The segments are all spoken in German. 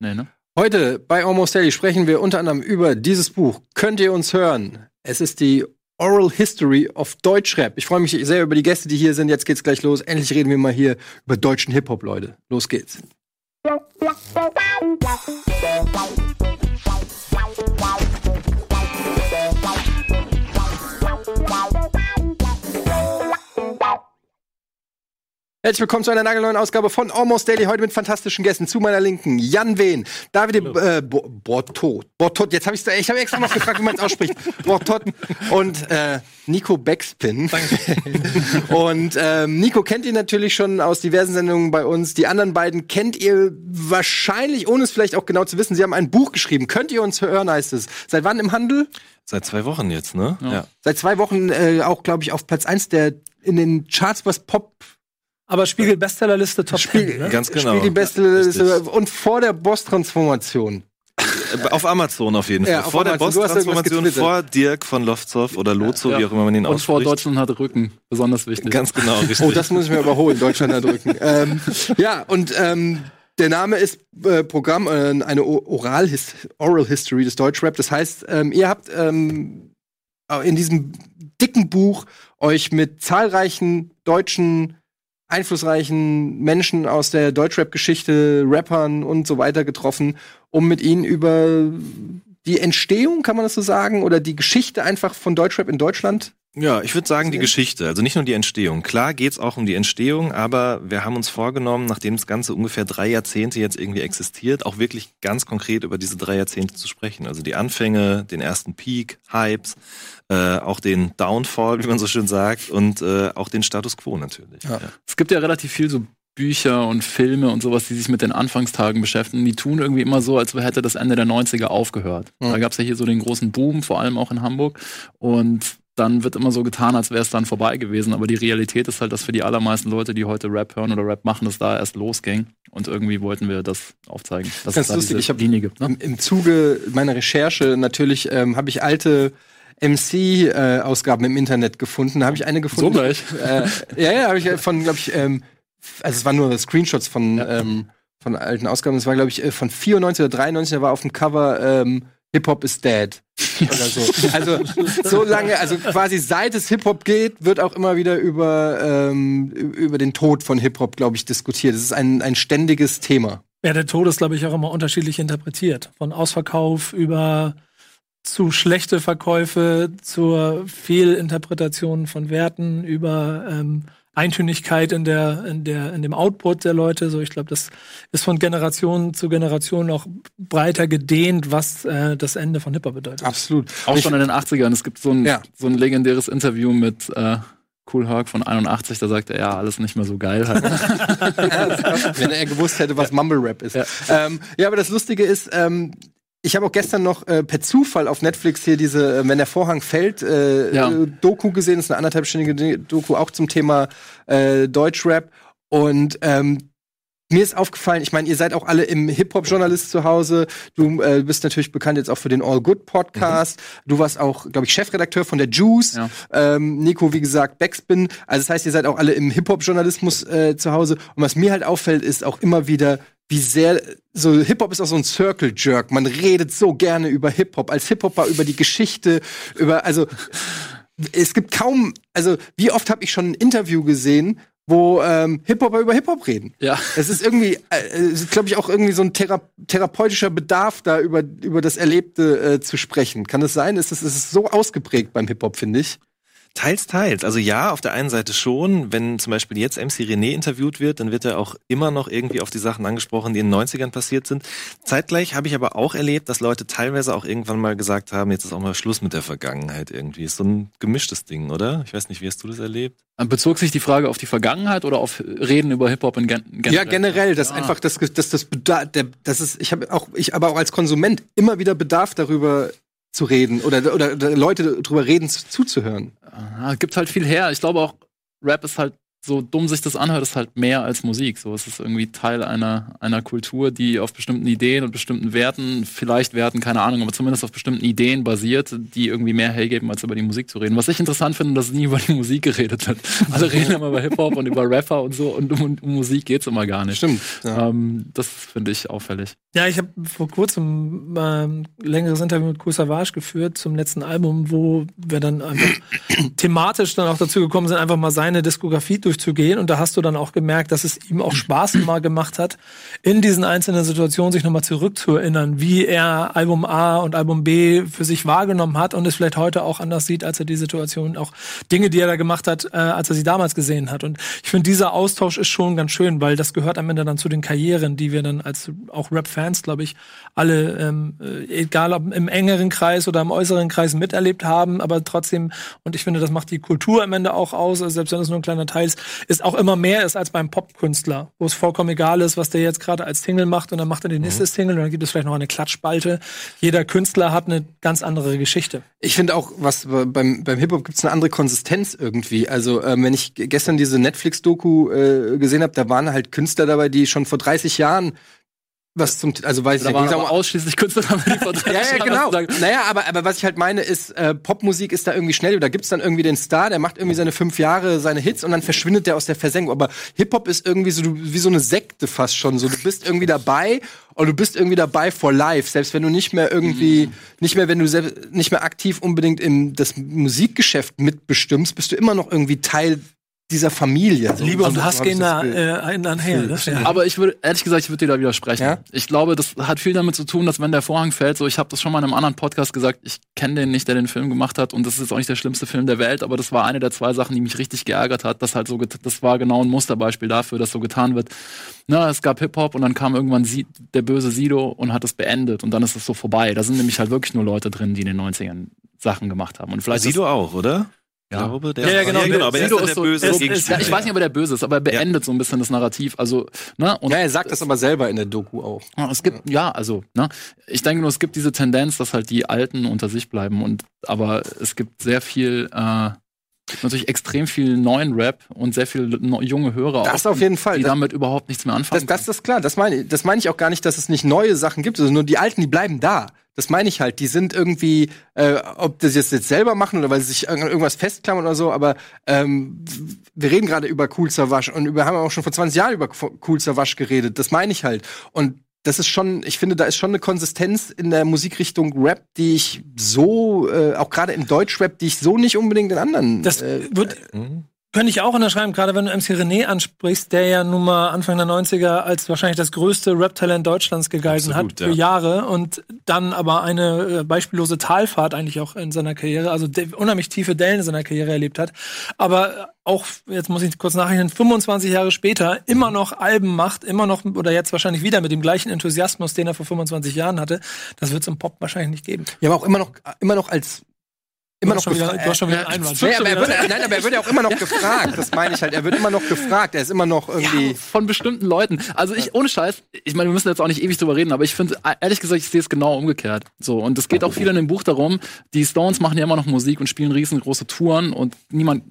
Nee, ne? Heute bei Almost Daily sprechen wir unter anderem über dieses Buch. Könnt ihr uns hören? Es ist die Oral History of Deutschrap. Ich freue mich sehr über die Gäste, die hier sind. Jetzt geht's gleich los. Endlich reden wir mal hier über deutschen Hip-Hop, Leute. Los geht's. Herzlich willkommen zu einer nagelneuen Ausgabe von Almost Daily. Heute mit fantastischen Gästen. Zu meiner Linken Jan Wehn, David äh, Bo Bortot. Bortot, jetzt habe ich ich habe extra noch gefragt, wie man es ausspricht. Bortot und äh, Nico Backspin. und ähm, Nico kennt ihr natürlich schon aus diversen Sendungen bei uns. Die anderen beiden kennt ihr wahrscheinlich, ohne es vielleicht auch genau zu wissen. Sie haben ein Buch geschrieben. Könnt ihr uns hören, heißt es. Seit wann im Handel? Seit zwei Wochen jetzt, ne? Ja. ja. Seit zwei Wochen äh, auch, glaube ich, auf Platz eins der in den Charts was Pop aber Spiegel Bestsellerliste Top Spiegel, 10, ne? Ganz genau. Spiegel Bestsellerliste und vor der Boss-Transformation. Äh, auf Amazon auf jeden Fall. Ja, vor der Boss-Transformation, vor Dirk von Lofzow oder Lozo, ja. wie auch immer man ihn ausspricht. Und vor Deutschland hat Rücken, besonders wichtig. Ganz genau, richtig. Oh, das muss ich mir überholen, Deutschland hat Rücken. ähm, ja, und ähm, der Name ist äh, Programm, äh, eine Oral, His Oral History des Deutschrap. Das heißt, ähm, ihr habt ähm, in diesem dicken Buch euch mit zahlreichen deutschen einflussreichen Menschen aus der Deutschrap-Geschichte, Rappern und so weiter getroffen, um mit ihnen über die Entstehung, kann man das so sagen, oder die Geschichte einfach von Deutschrap in Deutschland ja, ich würde sagen die Geschichte, also nicht nur die Entstehung. Klar geht's auch um die Entstehung, aber wir haben uns vorgenommen, nachdem das Ganze ungefähr drei Jahrzehnte jetzt irgendwie existiert, auch wirklich ganz konkret über diese drei Jahrzehnte zu sprechen. Also die Anfänge, den ersten Peak, Hypes, äh, auch den Downfall, wie man so schön sagt, und äh, auch den Status quo natürlich. Ja. Ja. Es gibt ja relativ viel so Bücher und Filme und sowas, die sich mit den Anfangstagen beschäftigen, die tun irgendwie immer so, als hätte das Ende der 90er aufgehört. Mhm. Da gab es ja hier so den großen Boom, vor allem auch in Hamburg. Und dann wird immer so getan, als wäre es dann vorbei gewesen. Aber die Realität ist halt, dass für die allermeisten Leute, die heute Rap hören oder Rap machen, es da erst losging. Und irgendwie wollten wir das aufzeigen. Dass Ganz es da lustig, ich habe. Ne? Im, Im Zuge meiner Recherche natürlich ähm, habe ich alte MC-Ausgaben äh, im Internet gefunden. Da habe ich eine gefunden. So gleich. Äh, ja, ja, habe ich von, glaube ich, ähm, also es waren nur Screenshots von, ja. ähm, von alten Ausgaben. Es war, glaube ich, äh, von 94 oder 93, da war auf dem Cover ähm, Hip-Hop is dead. Oder so. Also so lange, also quasi seit es Hip-Hop geht, wird auch immer wieder über, ähm, über den Tod von Hip-Hop, glaube ich, diskutiert. Das ist ein, ein ständiges Thema. Ja, der Tod ist, glaube ich, auch immer unterschiedlich interpretiert. Von Ausverkauf über zu schlechte Verkäufe, zur Fehlinterpretation von Werten, über ähm, Eintönigkeit in der, in der, in dem Output der Leute. So, ich glaube, das ist von Generation zu Generation noch breiter gedehnt, was äh, das Ende von Hip-Hop bedeutet. Absolut. Auch schon in den 80ern. Es gibt so ein, ja. so ein legendäres Interview mit äh, Cool Herc von 81, da sagt er, ja, alles nicht mehr so geil. Halt. Wenn er gewusst hätte, was Mumble Rap ist. Ja. Ähm, ja, aber das Lustige ist, ähm, ich habe auch gestern noch äh, per Zufall auf Netflix hier diese, äh, wenn der Vorhang fällt, äh, ja. Äh, Doku gesehen. Das ist eine anderthalbstündige Doku auch zum Thema äh, Deutschrap. Und ähm, mir ist aufgefallen, ich meine, ihr seid auch alle im Hip-Hop-Journalist zu Hause. Du äh, bist natürlich bekannt jetzt auch für den All Good Podcast. Mhm. Du warst auch, glaube ich, Chefredakteur von der Juice. Ja. Ähm, Nico, wie gesagt, Backspin. Also das heißt, ihr seid auch alle im Hip-Hop-Journalismus äh, zu Hause. Und was mir halt auffällt, ist auch immer wieder, wie sehr so Hip-Hop ist auch so ein Circle Jerk. Man redet so gerne über Hip-Hop als Hip-Hopper über die Geschichte, über also es gibt kaum, also wie oft habe ich schon ein Interview gesehen, wo ähm, Hip-Hopper über Hip-Hop reden. Ja. Es ist irgendwie, äh, glaube ich, auch irgendwie so ein Thera therapeutischer Bedarf, da über, über das Erlebte äh, zu sprechen. Kann das sein? Ist es ist, ist so ausgeprägt beim Hip-Hop, finde ich. Teils, teils. Also ja, auf der einen Seite schon. Wenn zum Beispiel jetzt MC René interviewt wird, dann wird er auch immer noch irgendwie auf die Sachen angesprochen, die in den 90ern passiert sind. Zeitgleich habe ich aber auch erlebt, dass Leute teilweise auch irgendwann mal gesagt haben, jetzt ist auch mal Schluss mit der Vergangenheit irgendwie. Ist so ein gemischtes Ding, oder? Ich weiß nicht, wie hast du das erlebt? Bezog sich die Frage auf die Vergangenheit oder auf Reden über Hip-Hop in gen generell? Ja, generell, dass ah. einfach das, das, das, das, das ist, ich habe auch, ich aber auch als Konsument immer wieder Bedarf darüber zu reden oder, oder, oder Leute drüber reden, zu, zuzuhören. Aha, gibt halt viel her. Ich glaube auch, Rap ist halt so dumm sich das anhört, ist halt mehr als Musik. So, es ist irgendwie Teil einer, einer Kultur, die auf bestimmten Ideen und bestimmten Werten, vielleicht Werten, keine Ahnung, aber zumindest auf bestimmten Ideen basiert, die irgendwie mehr hergeben, als über die Musik zu reden. Was ich interessant finde, dass nie über die Musik geredet wird. Alle reden immer über Hip-Hop und über Rapper und so und um, um Musik geht's immer gar nicht. Stimmt. Ja. Ähm, das finde ich auffällig. Ja, ich habe vor kurzem äh, ein längeres Interview mit Kool Savage geführt zum letzten Album, wo wir dann einfach thematisch dann auch dazu gekommen sind, einfach mal seine Diskografie durchzugehen. Und da hast du dann auch gemerkt, dass es ihm auch Spaß mal gemacht hat, in diesen einzelnen Situationen sich nochmal zurückzuerinnern, wie er Album A und Album B für sich wahrgenommen hat und es vielleicht heute auch anders sieht, als er die Situation, auch Dinge, die er da gemacht hat, äh, als er sie damals gesehen hat. Und ich finde, dieser Austausch ist schon ganz schön, weil das gehört am Ende dann zu den Karrieren, die wir dann als auch Rap-Fans, glaube ich, alle, ähm, äh, egal ob im engeren Kreis oder im äußeren Kreis miterlebt haben, aber trotzdem, und ich finde, das macht die Kultur am Ende auch aus, also selbst wenn es nur ein kleiner Teil ist, ist auch immer mehr ist als beim Popkünstler, wo es vollkommen egal ist, was der jetzt gerade als Single macht und dann macht er die nächste mhm. Single und dann gibt es vielleicht noch eine Klatschspalte. Jeder Künstler hat eine ganz andere Geschichte. Ich finde auch, was beim, beim Hip-Hop gibt es eine andere Konsistenz irgendwie. Also, ähm, wenn ich gestern diese Netflix-Doku äh, gesehen habe, da waren halt Künstler dabei, die schon vor 30 Jahren was zum, also weiß da ich waren aber ausschließlich Künstler, die vor Ja, ja, genau. Naja, aber, aber was ich halt meine ist, äh, Popmusik ist da irgendwie schnell. Da gibt's dann irgendwie den Star, der macht irgendwie seine fünf Jahre, seine Hits und dann verschwindet der aus der Versenkung. Aber Hip-Hop ist irgendwie so, wie so eine Sekte fast schon. So, du bist irgendwie dabei und du bist irgendwie dabei for life. Selbst wenn du nicht mehr irgendwie, mhm. nicht mehr, wenn du selbst, nicht mehr aktiv unbedingt im, das Musikgeschäft mitbestimmst, bist du immer noch irgendwie Teil dieser Familie. So. Liebe und Hass gehen da äh, einher. Ne? Ja. Aber ich würde, ehrlich gesagt, ich würde dir da widersprechen. Ja? Ich glaube, das hat viel damit zu tun, dass wenn der Vorhang fällt, so ich habe das schon mal in einem anderen Podcast gesagt, ich kenne den nicht, der den Film gemacht hat und das ist auch nicht der schlimmste Film der Welt, aber das war eine der zwei Sachen, die mich richtig geärgert hat, dass halt so, das war genau ein Musterbeispiel dafür, dass so getan wird. Na, es gab Hip-Hop und dann kam irgendwann Sie der böse Sido und hat es beendet und dann ist es so vorbei. Da sind nämlich halt wirklich nur Leute drin, die in den 90ern Sachen gemacht haben. Und vielleicht Sido auch, oder? Ja. glaube, der ja, ja, genau, ja, genau. Aber Sido ist, so, böse ist, ist, ja, ich weiß nicht, ob er der böse ist, aber er beendet ja. so ein bisschen das Narrativ. Also, ne? Und ja, er sagt das aber selber in der Doku auch. Es gibt, ja, also, ne? Ich denke nur, es gibt diese Tendenz, dass halt die Alten unter sich bleiben und, aber es gibt sehr viel, äh, natürlich extrem viel neuen Rap und sehr viele junge Hörer das auch, auf jeden Fall. die das, damit überhaupt nichts mehr anfangen. Das, das ist klar, das meine das meine ich auch gar nicht, dass es nicht neue Sachen gibt, sondern nur die alten, die bleiben da. Das meine ich halt. Die sind irgendwie, äh, ob das jetzt, jetzt selber machen oder weil sie sich an irgendwas festklammern oder so, aber ähm, wir reden gerade über Cool Savage und wir haben auch schon vor 20 Jahren über Cool Savage geredet. Das meine ich halt. Und das ist schon, ich finde, da ist schon eine Konsistenz in der Musikrichtung Rap, die ich so, äh, auch gerade im Deutschrap, die ich so nicht unbedingt in anderen. Das äh, wird, äh, könnte ich auch unterschreiben, gerade wenn du MC René ansprichst, der ja nun mal Anfang der 90er als wahrscheinlich das größte Rap-Talent Deutschlands Absolut, hat für ja. Jahre und dann aber eine äh, beispiellose Talfahrt eigentlich auch in seiner Karriere, also unheimlich tiefe Dellen in seiner Karriere erlebt hat. Aber auch, jetzt muss ich kurz nachrechnen, 25 Jahre später immer noch Alben macht, immer noch, oder jetzt wahrscheinlich wieder mit dem gleichen Enthusiasmus, den er vor 25 Jahren hatte, das wird es im Pop wahrscheinlich nicht geben. Ja, aber auch immer noch, immer noch als immer noch gefragt. Du hast schon wieder einen Einwand. Nee, aber er wird, nein, aber er wird ja auch immer noch gefragt. Das meine ich halt. Er wird immer noch gefragt. Er ist immer noch irgendwie. Ja, von bestimmten Leuten. Also ich, ohne Scheiß, ich meine, wir müssen jetzt auch nicht ewig drüber reden, aber ich finde, ehrlich gesagt, ich sehe es genau umgekehrt. So. Und es geht auch viel in dem Buch darum, die Stones machen ja immer noch Musik und spielen riesengroße Touren und niemand,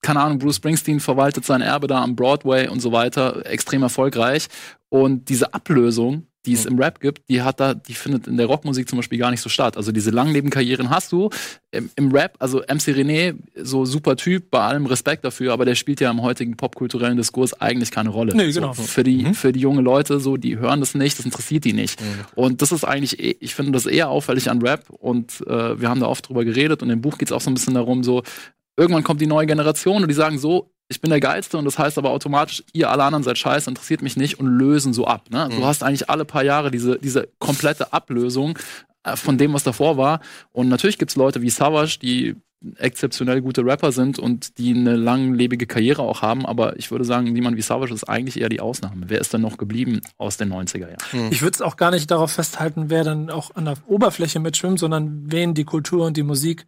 keine Ahnung, Bruce Springsteen verwaltet sein Erbe da am Broadway und so weiter, extrem erfolgreich. Und diese Ablösung, die es im Rap gibt, die hat da, die findet in der Rockmusik zum Beispiel gar nicht so statt. Also diese Langlebenkarrieren hast du im, im, Rap, also MC René, so super Typ, bei allem Respekt dafür, aber der spielt ja im heutigen popkulturellen Diskurs eigentlich keine Rolle. Nee, genau. So, für die, mhm. für die junge Leute, so, die hören das nicht, das interessiert die nicht. Mhm. Und das ist eigentlich, eh, ich finde das eher auffällig an Rap und äh, wir haben da oft drüber geredet und im Buch geht es auch so ein bisschen darum, so, irgendwann kommt die neue Generation und die sagen so, ich bin der Geilste und das heißt aber automatisch, ihr alle anderen seid scheiße, interessiert mich nicht und lösen so ab. Ne? Mhm. Du hast eigentlich alle paar Jahre diese, diese komplette Ablösung äh, von dem, was davor war. Und natürlich gibt es Leute wie Savage, die exzeptionell gute Rapper sind und die eine langlebige Karriere auch haben, aber ich würde sagen, niemand wie Savage ist eigentlich eher die Ausnahme. Wer ist denn noch geblieben aus den 90er Jahren? Mhm. Ich würde es auch gar nicht darauf festhalten, wer dann auch an der Oberfläche mitschwimmt, sondern wen die Kultur und die Musik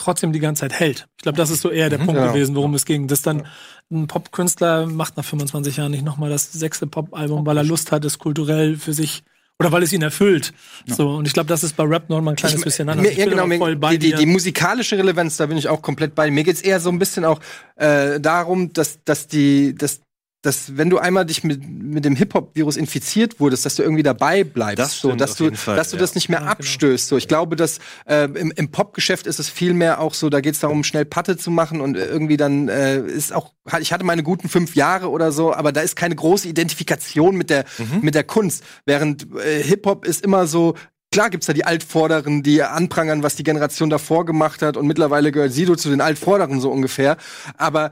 trotzdem die ganze Zeit hält. Ich glaube, das ist so eher der mhm, Punkt ja. gewesen, worum es ging. Dass dann ein Popkünstler macht nach 25 Jahren nicht nochmal das sechste Pop-Album, weil er Lust hat, es kulturell für sich oder weil es ihn erfüllt. Ja. So, und ich glaube, das ist bei Rap noch mal ein kleines ich, bisschen anders. Mir, ja, genau, voll die, die, die, musikalische Relevanz, da bin ich auch komplett bei. Mir geht's eher so ein bisschen auch äh, darum, dass, dass die, dass dass wenn du einmal dich mit, mit dem Hip-Hop-Virus infiziert wurdest, dass du irgendwie dabei bleibst, das so, dass du, Fall, dass du ja. das nicht mehr ja, genau. abstößt. So, ich glaube, dass äh, im, im Pop-Geschäft ist es viel mehr auch so, da geht es darum, schnell Patte zu machen und irgendwie dann äh, ist auch, ich hatte meine guten fünf Jahre oder so, aber da ist keine große Identifikation mit der mhm. mit der Kunst. Während äh, Hip-Hop ist immer so, Klar gibt's da die Altvorderen, die anprangern, was die Generation davor gemacht hat und mittlerweile gehört Sido zu den Altvorderen so ungefähr. Aber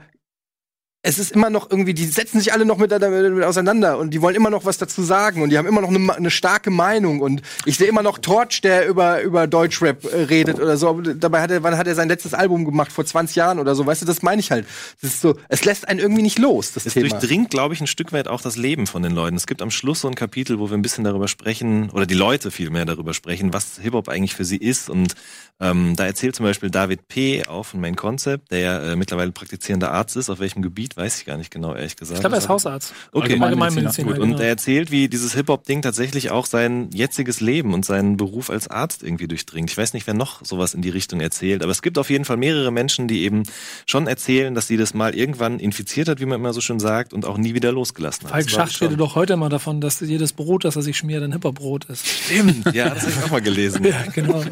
es ist immer noch irgendwie, die setzen sich alle noch mit, mit, auseinander und die wollen immer noch was dazu sagen und die haben immer noch eine, eine starke Meinung und ich sehe immer noch Torch, der über, über Deutschrap äh, redet oder so. Dabei hat er, wann hat er sein letztes Album gemacht? Vor 20 Jahren oder so. Weißt du, das meine ich halt. Das ist so, es lässt einen irgendwie nicht los, das es Thema. Es durchdringt, glaube ich, ein Stück weit auch das Leben von den Leuten. Es gibt am Schluss so ein Kapitel, wo wir ein bisschen darüber sprechen, oder die Leute viel mehr darüber sprechen, was Hip-Hop eigentlich für sie ist und ähm, da erzählt zum Beispiel David P. auch von Main Concept, der ja äh, mittlerweile praktizierender Arzt ist. Auf welchem Gebiet, weiß ich gar nicht genau, ehrlich gesagt. Ich glaube, er ist Hausarzt. Okay, Allgemeinmediziner. Gut. Und er erzählt, wie dieses Hip-Hop-Ding tatsächlich auch sein jetziges Leben und seinen Beruf als Arzt irgendwie durchdringt. Ich weiß nicht, wer noch sowas in die Richtung erzählt, aber es gibt auf jeden Fall mehrere Menschen, die eben schon erzählen, dass sie das mal irgendwann infiziert hat, wie man immer so schön sagt, und auch nie wieder losgelassen hat. Falk Schacht redet doch heute immer davon, dass jedes Brot, das er sich schmiert, ein Hip-Hop-Brot ist. Stimmt, ja, das habe ich auch mal gelesen. ja, genau.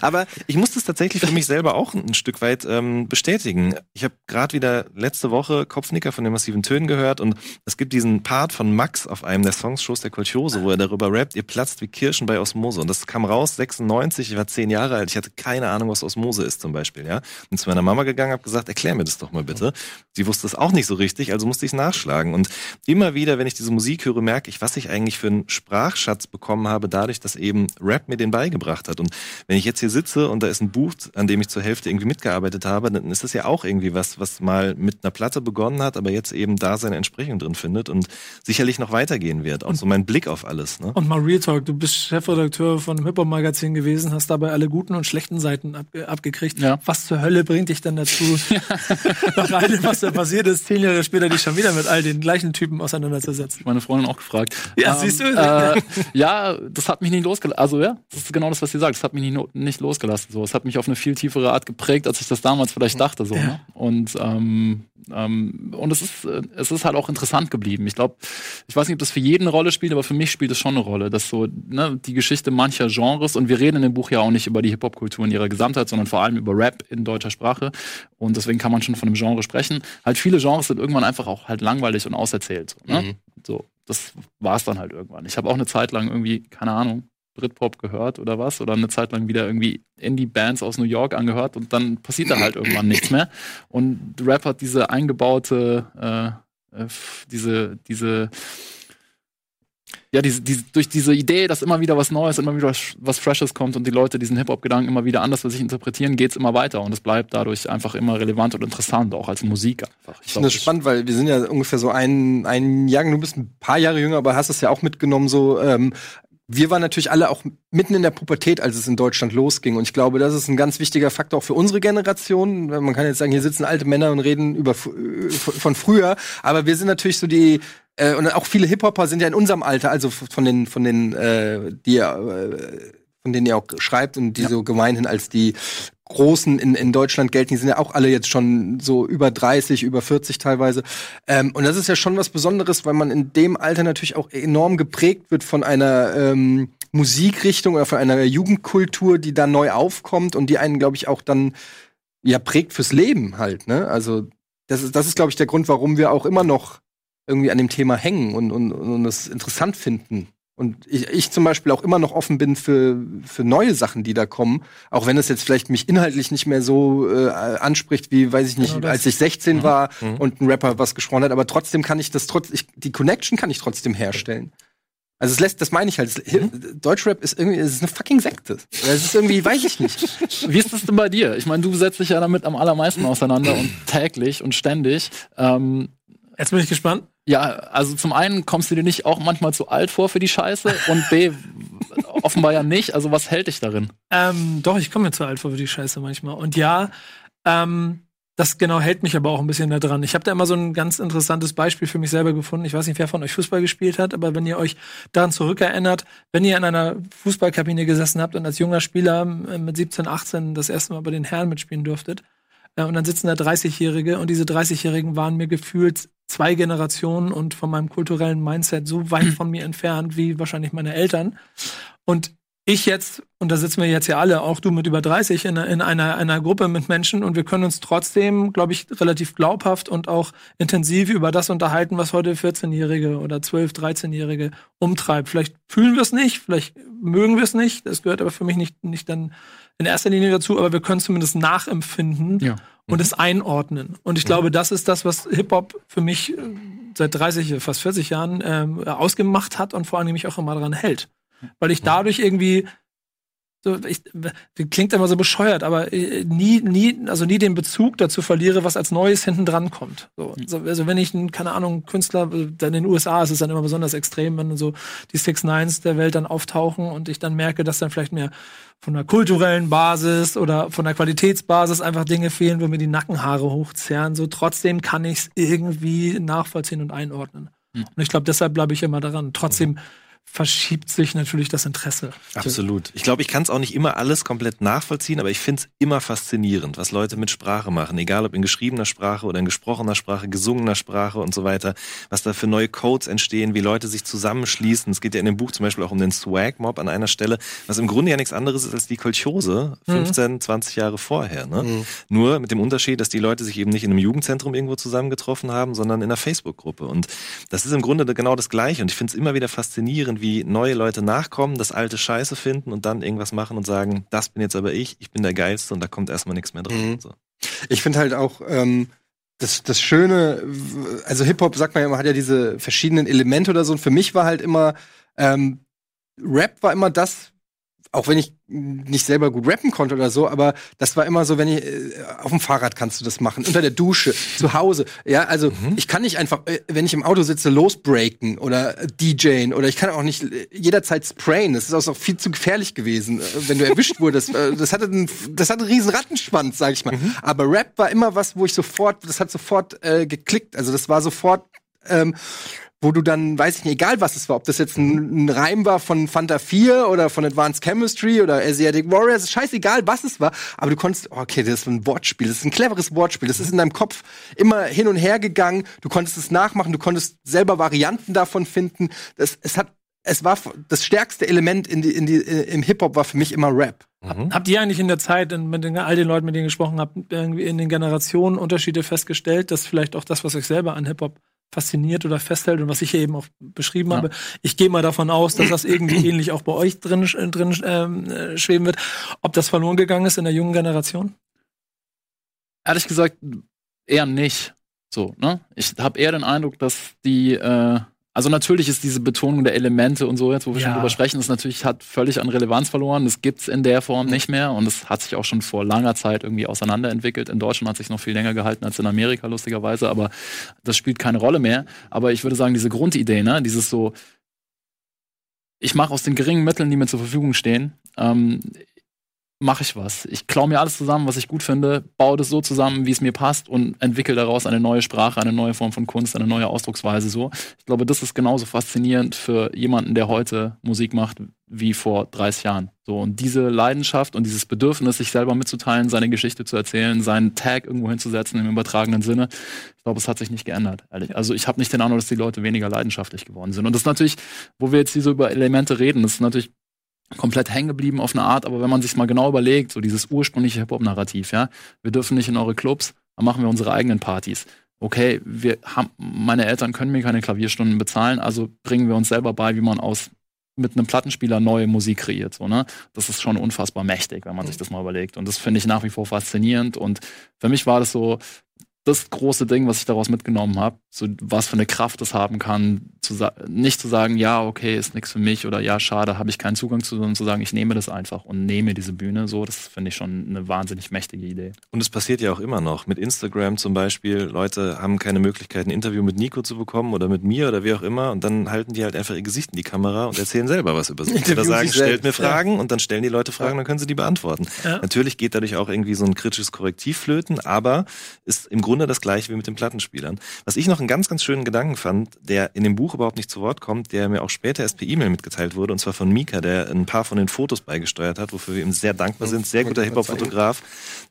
Aber ich muss das tatsächlich für mich selber auch ein Stück weit ähm, bestätigen. Ich habe gerade wieder letzte Woche Kopfnicker von den massiven Tönen gehört und es gibt diesen Part von Max auf einem der Songs Shows der Kolchose, wo er darüber rappt, ihr platzt wie Kirschen bei Osmose. Und das kam raus 96, ich war zehn Jahre alt, ich hatte keine Ahnung, was Osmose ist zum Beispiel. ja. Und zu meiner Mama gegangen, habe gesagt, erklär mir das doch mal bitte. Sie wusste es auch nicht so richtig, also musste ich nachschlagen. Und immer wieder, wenn ich diese Musik höre, merke ich, was ich eigentlich für einen Sprachschatz bekommen habe, dadurch, dass eben Rap mir den beigebracht hat. Und wenn ich jetzt hier sitze und da ist ein Buch, an dem ich zur Hälfte irgendwie mitgearbeitet habe, dann ist das ja auch irgendwie was, was mal mit einer Platte begonnen hat, aber jetzt eben da seine Entsprechung drin findet und sicherlich noch weitergehen wird. Auch und, so mein Blick auf alles. Ne? Und mal Real Talk, du bist Chefredakteur von einem Hip-Hop-Magazin gewesen, hast dabei alle guten und schlechten Seiten ab, abgekriegt. Ja. Was zur Hölle bringt dich denn dazu, nach allem, was da passiert ist, zehn Jahre später dich schon wieder mit all den gleichen Typen auseinanderzusetzen? Meine Freundin auch gefragt. Ja, ähm, siehst du? Äh, ja, das hat mich nicht losgelassen. Also ja, das ist genau das, was sie sagt. Das hat mich nicht, nicht losgelassen. So, es hat mich auf eine viel tiefere Art geprägt, als ich das damals vielleicht dachte. So, ne? Und ähm, ähm, und es ist, äh, es ist halt auch interessant geblieben. Ich glaube, ich weiß nicht, ob das für jeden eine Rolle spielt, aber für mich spielt es schon eine Rolle, dass so ne, die Geschichte mancher Genres und wir reden in dem Buch ja auch nicht über die Hip-Hop-Kultur in ihrer Gesamtheit, sondern vor allem über Rap in deutscher Sprache und deswegen kann man schon von einem Genre sprechen. Halt viele Genres sind irgendwann einfach auch halt langweilig und auserzählt. So, ne? mhm. so das war es dann halt irgendwann. Ich habe auch eine Zeit lang irgendwie, keine Ahnung, Britpop gehört oder was oder eine Zeit lang wieder irgendwie Indie-Bands aus New York angehört und dann passiert da halt irgendwann nichts mehr. Und Rap hat diese eingebaute, äh, äh, diese, diese, ja, diese, diese, durch diese Idee, dass immer wieder was Neues, immer wieder was, Freshes kommt und die Leute diesen Hip-Hop-Gedanken immer wieder anders für sich interpretieren, geht's immer weiter und es bleibt dadurch einfach immer relevant und interessant, auch als Musik einfach. Ich, ich finde das spannend, weil wir sind ja ungefähr so ein, ein Jahr, du bist ein paar Jahre jünger, aber hast es ja auch mitgenommen, so ähm, wir waren natürlich alle auch mitten in der Pubertät, als es in Deutschland losging. Und ich glaube, das ist ein ganz wichtiger Faktor auch für unsere Generation. Man kann jetzt sagen, hier sitzen alte Männer und reden über von früher. Aber wir sind natürlich so die äh, und auch viele Hip-Hopper sind ja in unserem Alter, also von den von den äh, die äh, von denen ihr auch schreibt und die ja. so gemeinhin als die Großen in, in Deutschland gelten, die sind ja auch alle jetzt schon so über 30, über 40 teilweise. Ähm, und das ist ja schon was Besonderes, weil man in dem Alter natürlich auch enorm geprägt wird von einer ähm, Musikrichtung oder von einer Jugendkultur, die da neu aufkommt und die einen, glaube ich, auch dann ja prägt fürs Leben halt. Ne? Also das ist, das ist, glaube ich, der Grund, warum wir auch immer noch irgendwie an dem Thema hängen und, und, und es interessant finden. Und ich, ich zum Beispiel auch immer noch offen bin für, für neue Sachen, die da kommen. Auch wenn es jetzt vielleicht mich inhaltlich nicht mehr so äh, anspricht, wie, weiß ich nicht, genau als ich 16 mhm. war mhm. und ein Rapper was gesprochen hat. Aber trotzdem kann ich das trotz, ich, die Connection kann ich trotzdem herstellen. Also es lässt, das meine ich halt. Mhm. Deutschrap ist irgendwie, es ist eine fucking Sekte. Das ist irgendwie, weiß ich nicht. Wie ist das denn bei dir? Ich meine, du setzt dich ja damit am allermeisten auseinander und täglich und ständig. Ähm, Jetzt bin ich gespannt. Ja, also zum einen kommst du dir nicht auch manchmal zu alt vor für die Scheiße und B, offenbar ja nicht. Also was hält dich darin? Ähm, doch, ich komme mir zu alt vor für die Scheiße manchmal. Und ja, ähm, das genau hält mich aber auch ein bisschen da dran. Ich habe da immer so ein ganz interessantes Beispiel für mich selber gefunden. Ich weiß nicht, wer von euch Fußball gespielt hat, aber wenn ihr euch daran zurückerinnert, wenn ihr in einer Fußballkabine gesessen habt und als junger Spieler äh, mit 17, 18 das erste Mal bei den Herren mitspielen durftet, und dann sitzen da 30-Jährige und diese 30-Jährigen waren mir gefühlt zwei Generationen und von meinem kulturellen Mindset so weit von mir entfernt wie wahrscheinlich meine Eltern. Und ich jetzt, und da sitzen wir jetzt ja alle, auch du mit über 30, in, in einer, einer Gruppe mit Menschen und wir können uns trotzdem, glaube ich, relativ glaubhaft und auch intensiv über das unterhalten, was heute 14-Jährige oder 12-, 13-Jährige umtreibt. Vielleicht fühlen wir es nicht, vielleicht mögen wir es nicht, das gehört aber für mich nicht, nicht dann in erster Linie dazu, aber wir können zumindest nachempfinden ja. und mhm. es einordnen. Und ich glaube, das ist das, was Hip-Hop für mich äh, seit 30, fast 40 Jahren ähm, ausgemacht hat und vor allem mich auch immer daran hält weil ich dadurch irgendwie so, ich, klingt immer so bescheuert, aber äh, nie, nie, also nie den Bezug dazu verliere, was als Neues hinten dran kommt. So, also wenn ich, keine Ahnung, Künstler, dann in den USA ist es dann immer besonders extrem, wenn so die Six Nines der Welt dann auftauchen und ich dann merke, dass dann vielleicht mehr von der kulturellen Basis oder von der Qualitätsbasis einfach Dinge fehlen, wo mir die Nackenhaare hochzerren. So trotzdem kann ich es irgendwie nachvollziehen und einordnen. Mhm. Und ich glaube, deshalb bleibe ich immer daran. Trotzdem mhm verschiebt sich natürlich das Interesse. Absolut. Ich glaube, ich kann es auch nicht immer alles komplett nachvollziehen, aber ich finde es immer faszinierend, was Leute mit Sprache machen, egal ob in geschriebener Sprache oder in gesprochener Sprache, gesungener Sprache und so weiter, was da für neue Codes entstehen, wie Leute sich zusammenschließen. Es geht ja in dem Buch zum Beispiel auch um den Swag-Mob an einer Stelle, was im Grunde ja nichts anderes ist als die Kolchose 15, mhm. 20 Jahre vorher. Ne? Mhm. Nur mit dem Unterschied, dass die Leute sich eben nicht in einem Jugendzentrum irgendwo zusammengetroffen haben, sondern in einer Facebook-Gruppe. Und das ist im Grunde genau das Gleiche. Und ich finde es immer wieder faszinierend, wie neue Leute nachkommen, das alte Scheiße finden und dann irgendwas machen und sagen, das bin jetzt aber ich, ich bin der Geilste und da kommt erstmal nichts mehr drauf. Mhm. So. Ich finde halt auch, ähm, das, das Schöne, also Hip-Hop, sagt man ja immer, hat ja diese verschiedenen Elemente oder so. Und für mich war halt immer, ähm, Rap war immer das, auch wenn ich nicht selber gut rappen konnte oder so, aber das war immer so, wenn ich äh, auf dem Fahrrad kannst du das machen, unter der Dusche, zu Hause. Ja, also mhm. ich kann nicht einfach, äh, wenn ich im Auto sitze, losbreaken oder äh, DJen oder ich kann auch nicht jederzeit sprayen. Das ist auch viel zu gefährlich gewesen, wenn du erwischt wurdest. Das hatte einen, das hatte einen riesen Rattenschwanz, sag ich mal. Mhm. Aber Rap war immer was, wo ich sofort, das hat sofort äh, geklickt. Also das war sofort ähm, wo du dann, weiß ich nicht, egal was es war, ob das jetzt ein, ein Reim war von Fanta 4 oder von Advanced Chemistry oder Asiatic Warriors, ist scheißegal, was es war, aber du konntest, oh, okay, das ist ein Wortspiel, das ist ein cleveres Wortspiel, das ist in deinem Kopf immer hin und her gegangen, du konntest es nachmachen, du konntest selber Varianten davon finden, das, es hat es war das stärkste Element in die, in die, im Hip-Hop war für mich immer Rap. Mhm. Habt ihr eigentlich in der Zeit, mit den, all den Leuten, mit denen ihr gesprochen habt, irgendwie in den Generationen Unterschiede festgestellt, dass vielleicht auch das, was euch selber an Hip-Hop fasziniert oder festhält und was ich hier eben auch beschrieben ja. habe. Ich gehe mal davon aus, dass das irgendwie ähnlich auch bei euch drin, drin ähm, äh, schweben wird. Ob das verloren gegangen ist in der jungen Generation? Ehrlich gesagt, eher nicht. So, ne? Ich habe eher den Eindruck, dass die äh, also natürlich ist diese Betonung der Elemente und so jetzt, wo wir ja. schon drüber sprechen, das natürlich hat völlig an Relevanz verloren. Das gibt's in der Form nicht mehr und es hat sich auch schon vor langer Zeit irgendwie auseinanderentwickelt. In Deutschland hat sich noch viel länger gehalten als in Amerika lustigerweise, aber das spielt keine Rolle mehr. Aber ich würde sagen, diese Grundidee, ne, dieses so, ich mache aus den geringen Mitteln, die mir zur Verfügung stehen, ähm, mache ich was. Ich klaue mir alles zusammen, was ich gut finde, baue das so zusammen, wie es mir passt und entwickle daraus eine neue Sprache, eine neue Form von Kunst, eine neue Ausdrucksweise so. Ich glaube, das ist genauso faszinierend für jemanden, der heute Musik macht, wie vor 30 Jahren. So, und diese Leidenschaft und dieses Bedürfnis, sich selber mitzuteilen, seine Geschichte zu erzählen, seinen Tag irgendwo hinzusetzen im übertragenen Sinne, ich glaube, es hat sich nicht geändert, ehrlich. Also ich habe nicht den Eindruck, dass die Leute weniger leidenschaftlich geworden sind. Und das ist natürlich, wo wir jetzt hier so über Elemente reden, das ist natürlich komplett hängen geblieben auf eine Art, aber wenn man sich mal genau überlegt, so dieses ursprüngliche Hip-Hop-Narrativ, ja, wir dürfen nicht in eure Clubs, dann machen wir unsere eigenen Partys. Okay, wir haben, meine Eltern können mir keine Klavierstunden bezahlen, also bringen wir uns selber bei, wie man aus mit einem Plattenspieler neue Musik kreiert. So, ne? Das ist schon unfassbar mächtig, wenn man sich das mal überlegt. Und das finde ich nach wie vor faszinierend. Und für mich war das so, das große Ding, was ich daraus mitgenommen habe. So was für eine Kraft das haben kann, zu nicht zu sagen, ja, okay, ist nichts für mich oder ja, schade, habe ich keinen Zugang zu, sondern zu sagen, ich nehme das einfach und nehme diese Bühne. So, das finde ich schon eine wahnsinnig mächtige Idee. Und es passiert ja auch immer noch. Mit Instagram zum Beispiel, Leute haben keine Möglichkeit, ein Interview mit Nico zu bekommen oder mit mir oder wie auch immer und dann halten die halt einfach ihr Gesicht in die Kamera und erzählen selber was über sich. Oder sagen, stellt mir Fragen ja. und dann stellen die Leute Fragen, dann können sie die beantworten. Ja. Natürlich geht dadurch auch irgendwie so ein kritisches Korrektiv flöten, aber ist im Grunde das gleiche wie mit den Plattenspielern. Was ich noch einen ganz, ganz schönen Gedanken fand, der in dem Buch überhaupt nicht zu Wort kommt, der mir auch später erst per E-Mail mitgeteilt wurde, und zwar von Mika, der ein paar von den Fotos beigesteuert hat, wofür wir ihm sehr dankbar sind. Sehr guter Hip-Hop-Fotograf,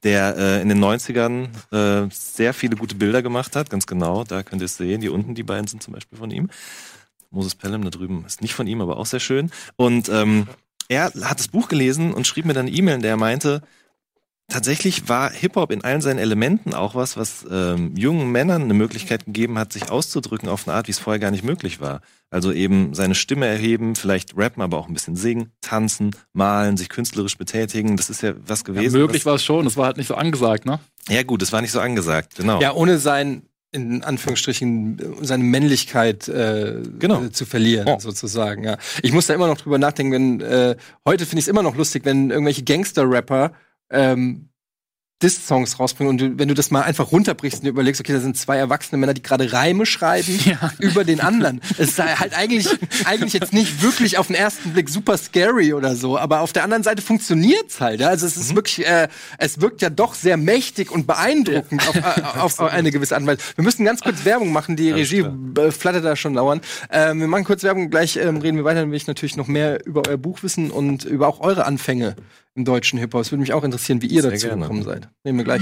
der äh, in den 90ern äh, sehr viele gute Bilder gemacht hat, ganz genau. Da könnt ihr es sehen. Hier unten, die beiden sind zum Beispiel von ihm. Moses Pelham da drüben ist nicht von ihm, aber auch sehr schön. Und ähm, er hat das Buch gelesen und schrieb mir dann eine E-Mail, in der er meinte, tatsächlich war Hip-Hop in allen seinen Elementen auch was, was ähm, jungen Männern eine Möglichkeit gegeben hat, sich auszudrücken auf eine Art, wie es vorher gar nicht möglich war. Also eben seine Stimme erheben, vielleicht rappen, aber auch ein bisschen singen, tanzen, malen, sich künstlerisch betätigen. Das ist ja was gewesen. Ja, möglich war es schon, das war halt nicht so angesagt, ne? Ja gut, das war nicht so angesagt, genau. Ja, ohne sein in Anführungsstrichen seine Männlichkeit äh, genau. zu verlieren, oh. sozusagen. Ja. Ich muss da immer noch drüber nachdenken, wenn äh, heute finde ich es immer noch lustig, wenn irgendwelche Gangster-Rapper ähm, Diss-Songs rausbringen und wenn du das mal einfach runterbrichst und überlegst, okay, da sind zwei erwachsene Männer, die gerade Reime schreiben ja. über den anderen. Es ist halt eigentlich, eigentlich jetzt nicht wirklich auf den ersten Blick super scary oder so, aber auf der anderen Seite funktioniert's halt. Ja? Also es ist mhm. wirklich, äh, es wirkt ja doch sehr mächtig und beeindruckend ja. auf, auf eine gewisse Art und Weise. Wir müssen ganz kurz Werbung machen, die Regie äh, flattert da schon lauern. Ähm, wir machen kurz Werbung, gleich ähm, reden wir weiter, dann will ich natürlich noch mehr über euer Buch wissen und über auch eure Anfänge im deutschen Hip-Hop. Es würde mich auch interessieren, wie ihr Sehr dazu gerne. gekommen seid. Nehmen wir gleich.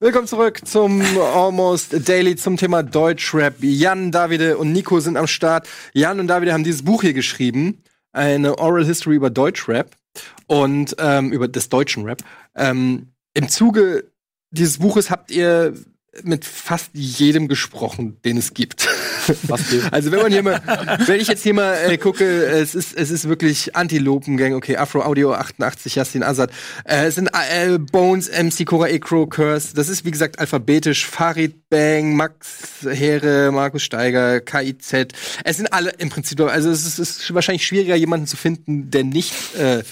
Willkommen zurück zum Almost Daily zum Thema Deutschrap. Jan, Davide und Nico sind am Start. Jan und Davide haben dieses Buch hier geschrieben, eine Oral History über Deutschrap und ähm, über das deutschen Rap. Ähm, Im Zuge dieses Buches habt ihr mit fast jedem gesprochen, den es gibt. also wenn man hier mal, wenn ich jetzt hier mal äh, gucke, es ist es ist wirklich Antilopengang, okay, Afro Audio 88, Yassin Azad, äh, es sind äh, Bones, MC Cora Ekro, Curse, das ist wie gesagt alphabetisch, Farid Bang, Max Heere, Markus Steiger, KIZ, es sind alle im Prinzip, also es ist, es ist wahrscheinlich schwieriger, jemanden zu finden, der nicht äh,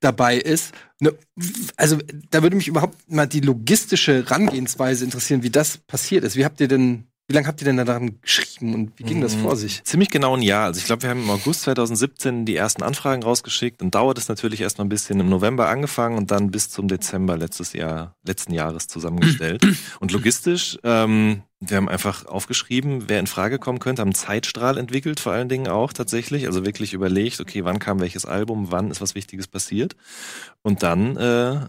dabei ist. Ne, also da würde mich überhaupt mal die logistische Herangehensweise interessieren, wie das passiert ist. Wie habt ihr denn wie lange habt ihr denn da daran geschrieben und wie ging das vor sich? Mhm. Ziemlich genau ein Jahr. Also ich glaube, wir haben im August 2017 die ersten Anfragen rausgeschickt. Dann dauert es natürlich erst mal ein bisschen. Im November angefangen und dann bis zum Dezember letztes Jahr, letzten Jahres zusammengestellt. und logistisch, ähm, wir haben einfach aufgeschrieben, wer in Frage kommen könnte, haben einen Zeitstrahl entwickelt, vor allen Dingen auch tatsächlich. Also wirklich überlegt, okay, wann kam welches Album, wann ist was Wichtiges passiert. Und dann äh,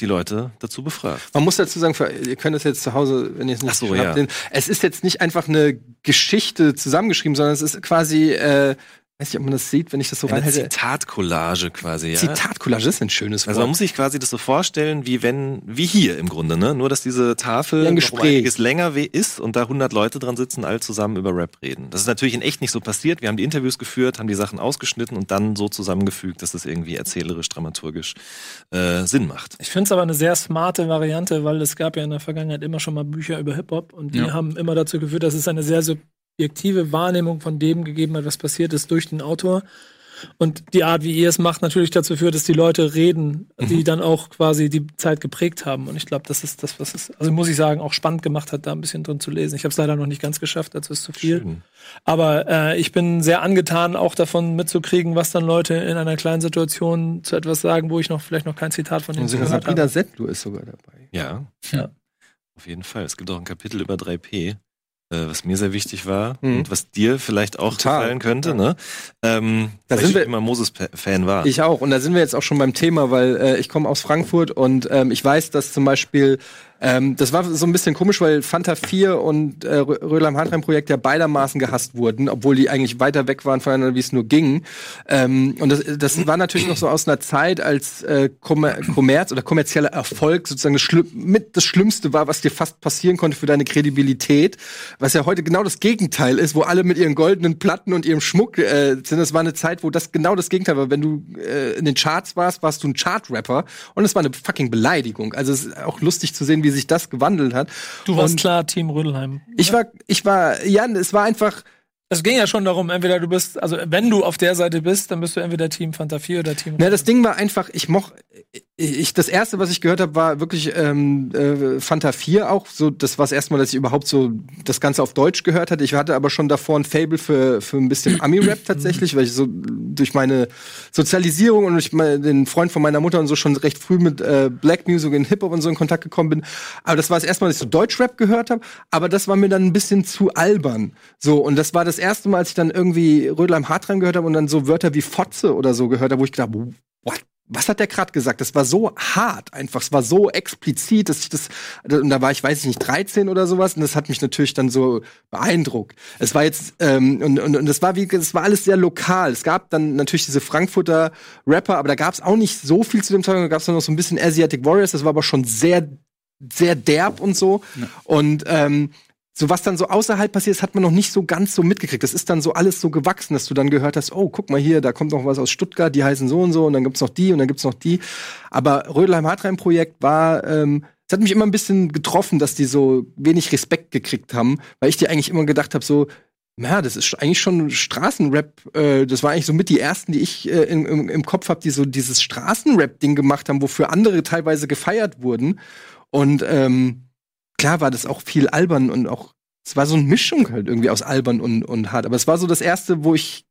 die Leute dazu befragt. Man muss dazu sagen, ihr könnt es jetzt zu Hause, wenn ihr es nicht so, ja. habt, es ist jetzt nicht einfach eine Geschichte zusammengeschrieben, sondern es ist quasi äh, weiß nicht, ob man das sieht, wenn ich das so Eine reinhalte. Zitatcollage quasi, ja. Zitatcollage ist ein schönes Wort. Also man muss sich quasi das so vorstellen, wie wenn, wie hier im Grunde, ne? Nur, dass diese Tafel ein Gespräch. länger ist und da 100 Leute dran sitzen, all zusammen über Rap reden. Das ist natürlich in echt nicht so passiert. Wir haben die Interviews geführt, haben die Sachen ausgeschnitten und dann so zusammengefügt, dass es irgendwie erzählerisch, dramaturgisch äh, Sinn macht. Ich finde es aber eine sehr smarte Variante, weil es gab ja in der Vergangenheit immer schon mal Bücher über Hip-Hop und die ja. haben immer dazu geführt, dass es eine sehr subjektive Wahrnehmung von dem gegeben hat, was passiert ist durch den Autor. Und die Art, wie ihr es macht, natürlich dazu führt, dass die Leute reden, die mhm. dann auch quasi die Zeit geprägt haben. Und ich glaube, das ist das, was es, also muss ich sagen, auch spannend gemacht hat, da ein bisschen drin zu lesen. Ich habe es leider noch nicht ganz geschafft, dazu ist zu viel. Schön. Aber äh, ich bin sehr angetan, auch davon mitzukriegen, was dann Leute in einer kleinen Situation zu etwas sagen, wo ich noch vielleicht noch kein Zitat von ihnen gehört habe. Sabrina Settlu ist sogar dabei. Ja. ja. Auf jeden Fall. Es gibt auch ein Kapitel über 3P. Äh, was mir sehr wichtig war mhm. und was dir vielleicht auch Total. gefallen könnte. Ne? Ähm, da sind ich wir immer Moses-Fan war. Ich auch. Und da sind wir jetzt auch schon beim Thema, weil äh, ich komme aus Frankfurt und ähm, ich weiß, dass zum Beispiel ähm, das war so ein bisschen komisch, weil Fanta 4 und äh, Rödelheim-Hartheim-Projekt ja beidermaßen gehasst wurden, obwohl die eigentlich weiter weg waren voneinander, wie es nur ging. Ähm, und das, das war natürlich noch so aus einer Zeit, als äh, Kommer Kommerz oder kommerzieller Erfolg sozusagen das, mit das Schlimmste war, was dir fast passieren konnte für deine Kredibilität, was ja heute genau das Gegenteil ist, wo alle mit ihren goldenen Platten und ihrem Schmuck äh, sind. Das war eine Zeit, wo das genau das Gegenteil war. Wenn du äh, in den Charts warst, warst du ein Chart-Rapper und es war eine fucking Beleidigung. Also es ist auch lustig zu sehen, wie sich das gewandelt hat. Du warst und klar Team Rödelheim. Ich war, ich war, ja, es war einfach, es ging ja schon darum, entweder du bist, also wenn du auf der Seite bist, dann bist du entweder Team Fanta 4 oder Team. Na, das Ding war einfach, ich moch, ich, das erste, was ich gehört habe, war wirklich ähm, äh, Fanta 4 auch. So, das war das erste Mal, dass ich überhaupt so das Ganze auf Deutsch gehört hatte. Ich hatte aber schon davor ein Fable für, für ein bisschen Ami-Rap tatsächlich, weil ich so durch meine Sozialisierung und durch meine, den Freund von meiner Mutter und so schon recht früh mit äh, Black Music und Hip-Hop und so in Kontakt gekommen bin. Aber das war das erste Mal, dass ich so Deutsch-Rap gehört habe. Aber das war mir dann ein bisschen zu albern. So, und das war das erste Mal, als ich dann irgendwie Rödelheim Hartreim gehört habe und dann so Wörter wie Fotze oder so gehört habe, wo ich gedacht, what? Was hat der gerade gesagt? Das war so hart einfach, es war so explizit, dass ich das, und da war ich, weiß ich nicht, 13 oder sowas, und das hat mich natürlich dann so beeindruckt. Es war jetzt, ähm, und, und, und das war wie, es war alles sehr lokal. Es gab dann natürlich diese Frankfurter Rapper, aber da gab es auch nicht so viel zu dem Zeitpunkt, da gab es noch so ein bisschen Asiatic Warriors, das war aber schon sehr sehr derb und so. Ja. Und ähm, so was dann so außerhalb passiert, das hat man noch nicht so ganz so mitgekriegt. Das ist dann so alles so gewachsen, dass du dann gehört hast, oh, guck mal hier, da kommt noch was aus Stuttgart, die heißen so und so und dann gibt's noch die und dann gibt's noch die. Aber Rödelheim-Hartheim-Projekt war, ähm, es hat mich immer ein bisschen getroffen, dass die so wenig Respekt gekriegt haben, weil ich dir eigentlich immer gedacht habe, so, ja, das ist eigentlich schon Straßenrap. Äh, das war eigentlich so mit die ersten, die ich äh, im, im, im Kopf habe, die so dieses Straßenrap-Ding gemacht haben, wofür andere teilweise gefeiert wurden. Und ähm, klar war das auch viel albern und auch, es war so eine Mischung halt irgendwie aus albern und, und hart. Aber es war so das erste, wo ich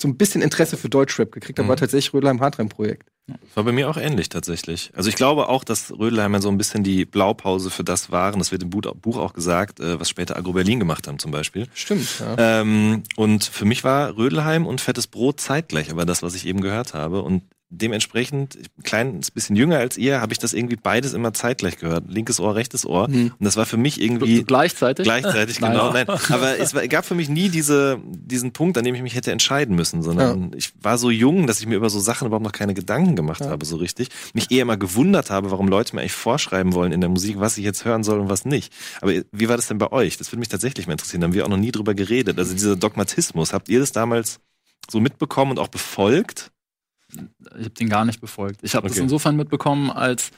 so ein bisschen Interesse für Deutschrap gekriegt habe, mhm. war tatsächlich Rödelheim Hartreim Projekt. Das war bei mir auch ähnlich tatsächlich. Also ich glaube auch, dass Rödelheimer so ein bisschen die Blaupause für das waren. Das wird im Buch auch gesagt, äh, was später Agro Berlin gemacht haben zum Beispiel. Stimmt. Ja. Ähm, und für mich war Rödelheim und Fettes Brot zeitgleich, aber das, was ich eben gehört habe. Und dementsprechend, ein kleines bisschen jünger als ihr, habe ich das irgendwie beides immer zeitgleich gehört. Linkes Ohr, rechtes Ohr. Mhm. Und das war für mich irgendwie. Gleichzeitig? Gleichzeitig, genau. Nein. Aber es gab für mich nie diese, diesen Punkt, an dem ich mich hätte entscheiden müssen, sondern ja. ich war so jung, dass ich mir über so Sachen überhaupt noch keine Gedanken gemacht ja. habe, so richtig. Mich eher mal gewundert habe, warum Leute mir eigentlich vorschreiben wollen in der Musik, was ich jetzt hören soll und was nicht. Aber wie war das denn bei euch? Das würde mich tatsächlich mal interessieren. Da haben wir auch noch nie drüber geredet. Also dieser Dogmatismus, habt ihr das damals so mitbekommen und auch befolgt? Ich habe den gar nicht befolgt. Ich habe okay. das insofern mitbekommen, als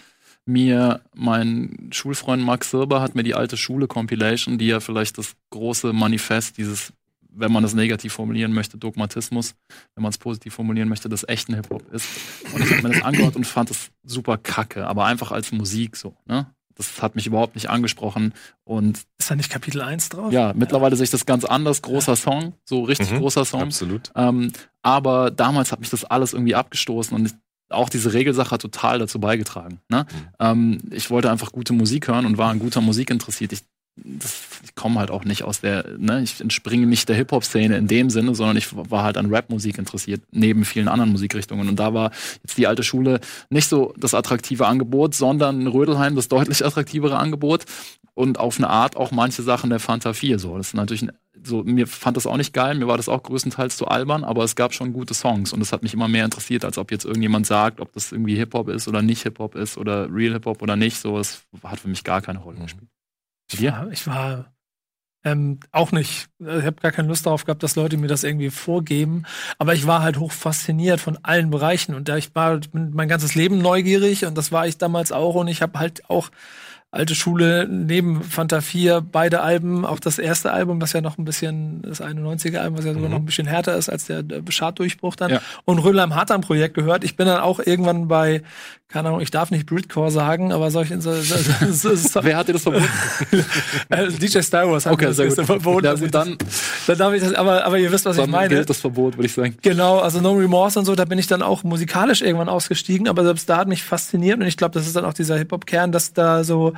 mir mein Schulfreund Max Silber hat mir die alte Schule Compilation, die ja vielleicht das große Manifest dieses, wenn man das negativ formulieren möchte, Dogmatismus, wenn man es positiv formulieren möchte, des echten Hip-Hop ist. Und ich habe mir das angehört und fand es super kacke, aber einfach als Musik so, ne? Das hat mich überhaupt nicht angesprochen. Und ist da nicht Kapitel 1 drauf? Ja, mittlerweile sehe ich das ganz anders. Großer Song, so richtig mhm, großer Song. Absolut. Ähm, aber damals hat mich das alles irgendwie abgestoßen und auch diese Regelsache hat total dazu beigetragen. Ne? Mhm. Ähm, ich wollte einfach gute Musik hören und war an guter Musik interessiert. Ich das, ich komme halt auch nicht aus der, ne, ich entspringe nicht der Hip-Hop-Szene in dem Sinne, sondern ich war halt an Rap-Musik interessiert, neben vielen anderen Musikrichtungen. Und da war jetzt die alte Schule nicht so das attraktive Angebot, sondern Rödelheim das deutlich attraktivere Angebot und auf eine Art auch manche Sachen der Fanta 4. So, das ist natürlich so, mir fand das auch nicht geil, mir war das auch größtenteils zu albern, aber es gab schon gute Songs und das hat mich immer mehr interessiert, als ob jetzt irgendjemand sagt, ob das irgendwie Hip-Hop ist oder nicht Hip-Hop ist oder Real Hip-Hop oder nicht. So, das hat für mich gar keine Rolle gespielt. Ich war, ich war ähm, auch nicht. Ich habe gar keine Lust darauf gehabt, dass Leute mir das irgendwie vorgeben. Aber ich war halt hoch fasziniert von allen Bereichen und da ich war mein ganzes Leben neugierig und das war ich damals auch und ich habe halt auch alte Schule neben Fanta 4, beide Alben, auch das erste Album, was ja noch ein bisschen, das 91er Album, was ja sogar mhm. noch ein bisschen härter ist als der, der Schaddurchbruch dann. Ja. Und im Hartern Projekt gehört. Ich bin dann auch irgendwann bei, keine Ahnung, ich darf nicht Britcore sagen, aber solche, so, so, so, so, Wer hat dir das verboten? Äh, DJ Star Wars hat okay, das verboten. Ja, gut, dann, dann darf ich das, aber, aber ihr wisst, was ich meine. gilt das Verbot, würde ich sagen. Genau, also No Remorse und so, da bin ich dann auch musikalisch irgendwann ausgestiegen, aber selbst da hat mich fasziniert und ich glaube, das ist dann auch dieser Hip-Hop-Kern, dass da so,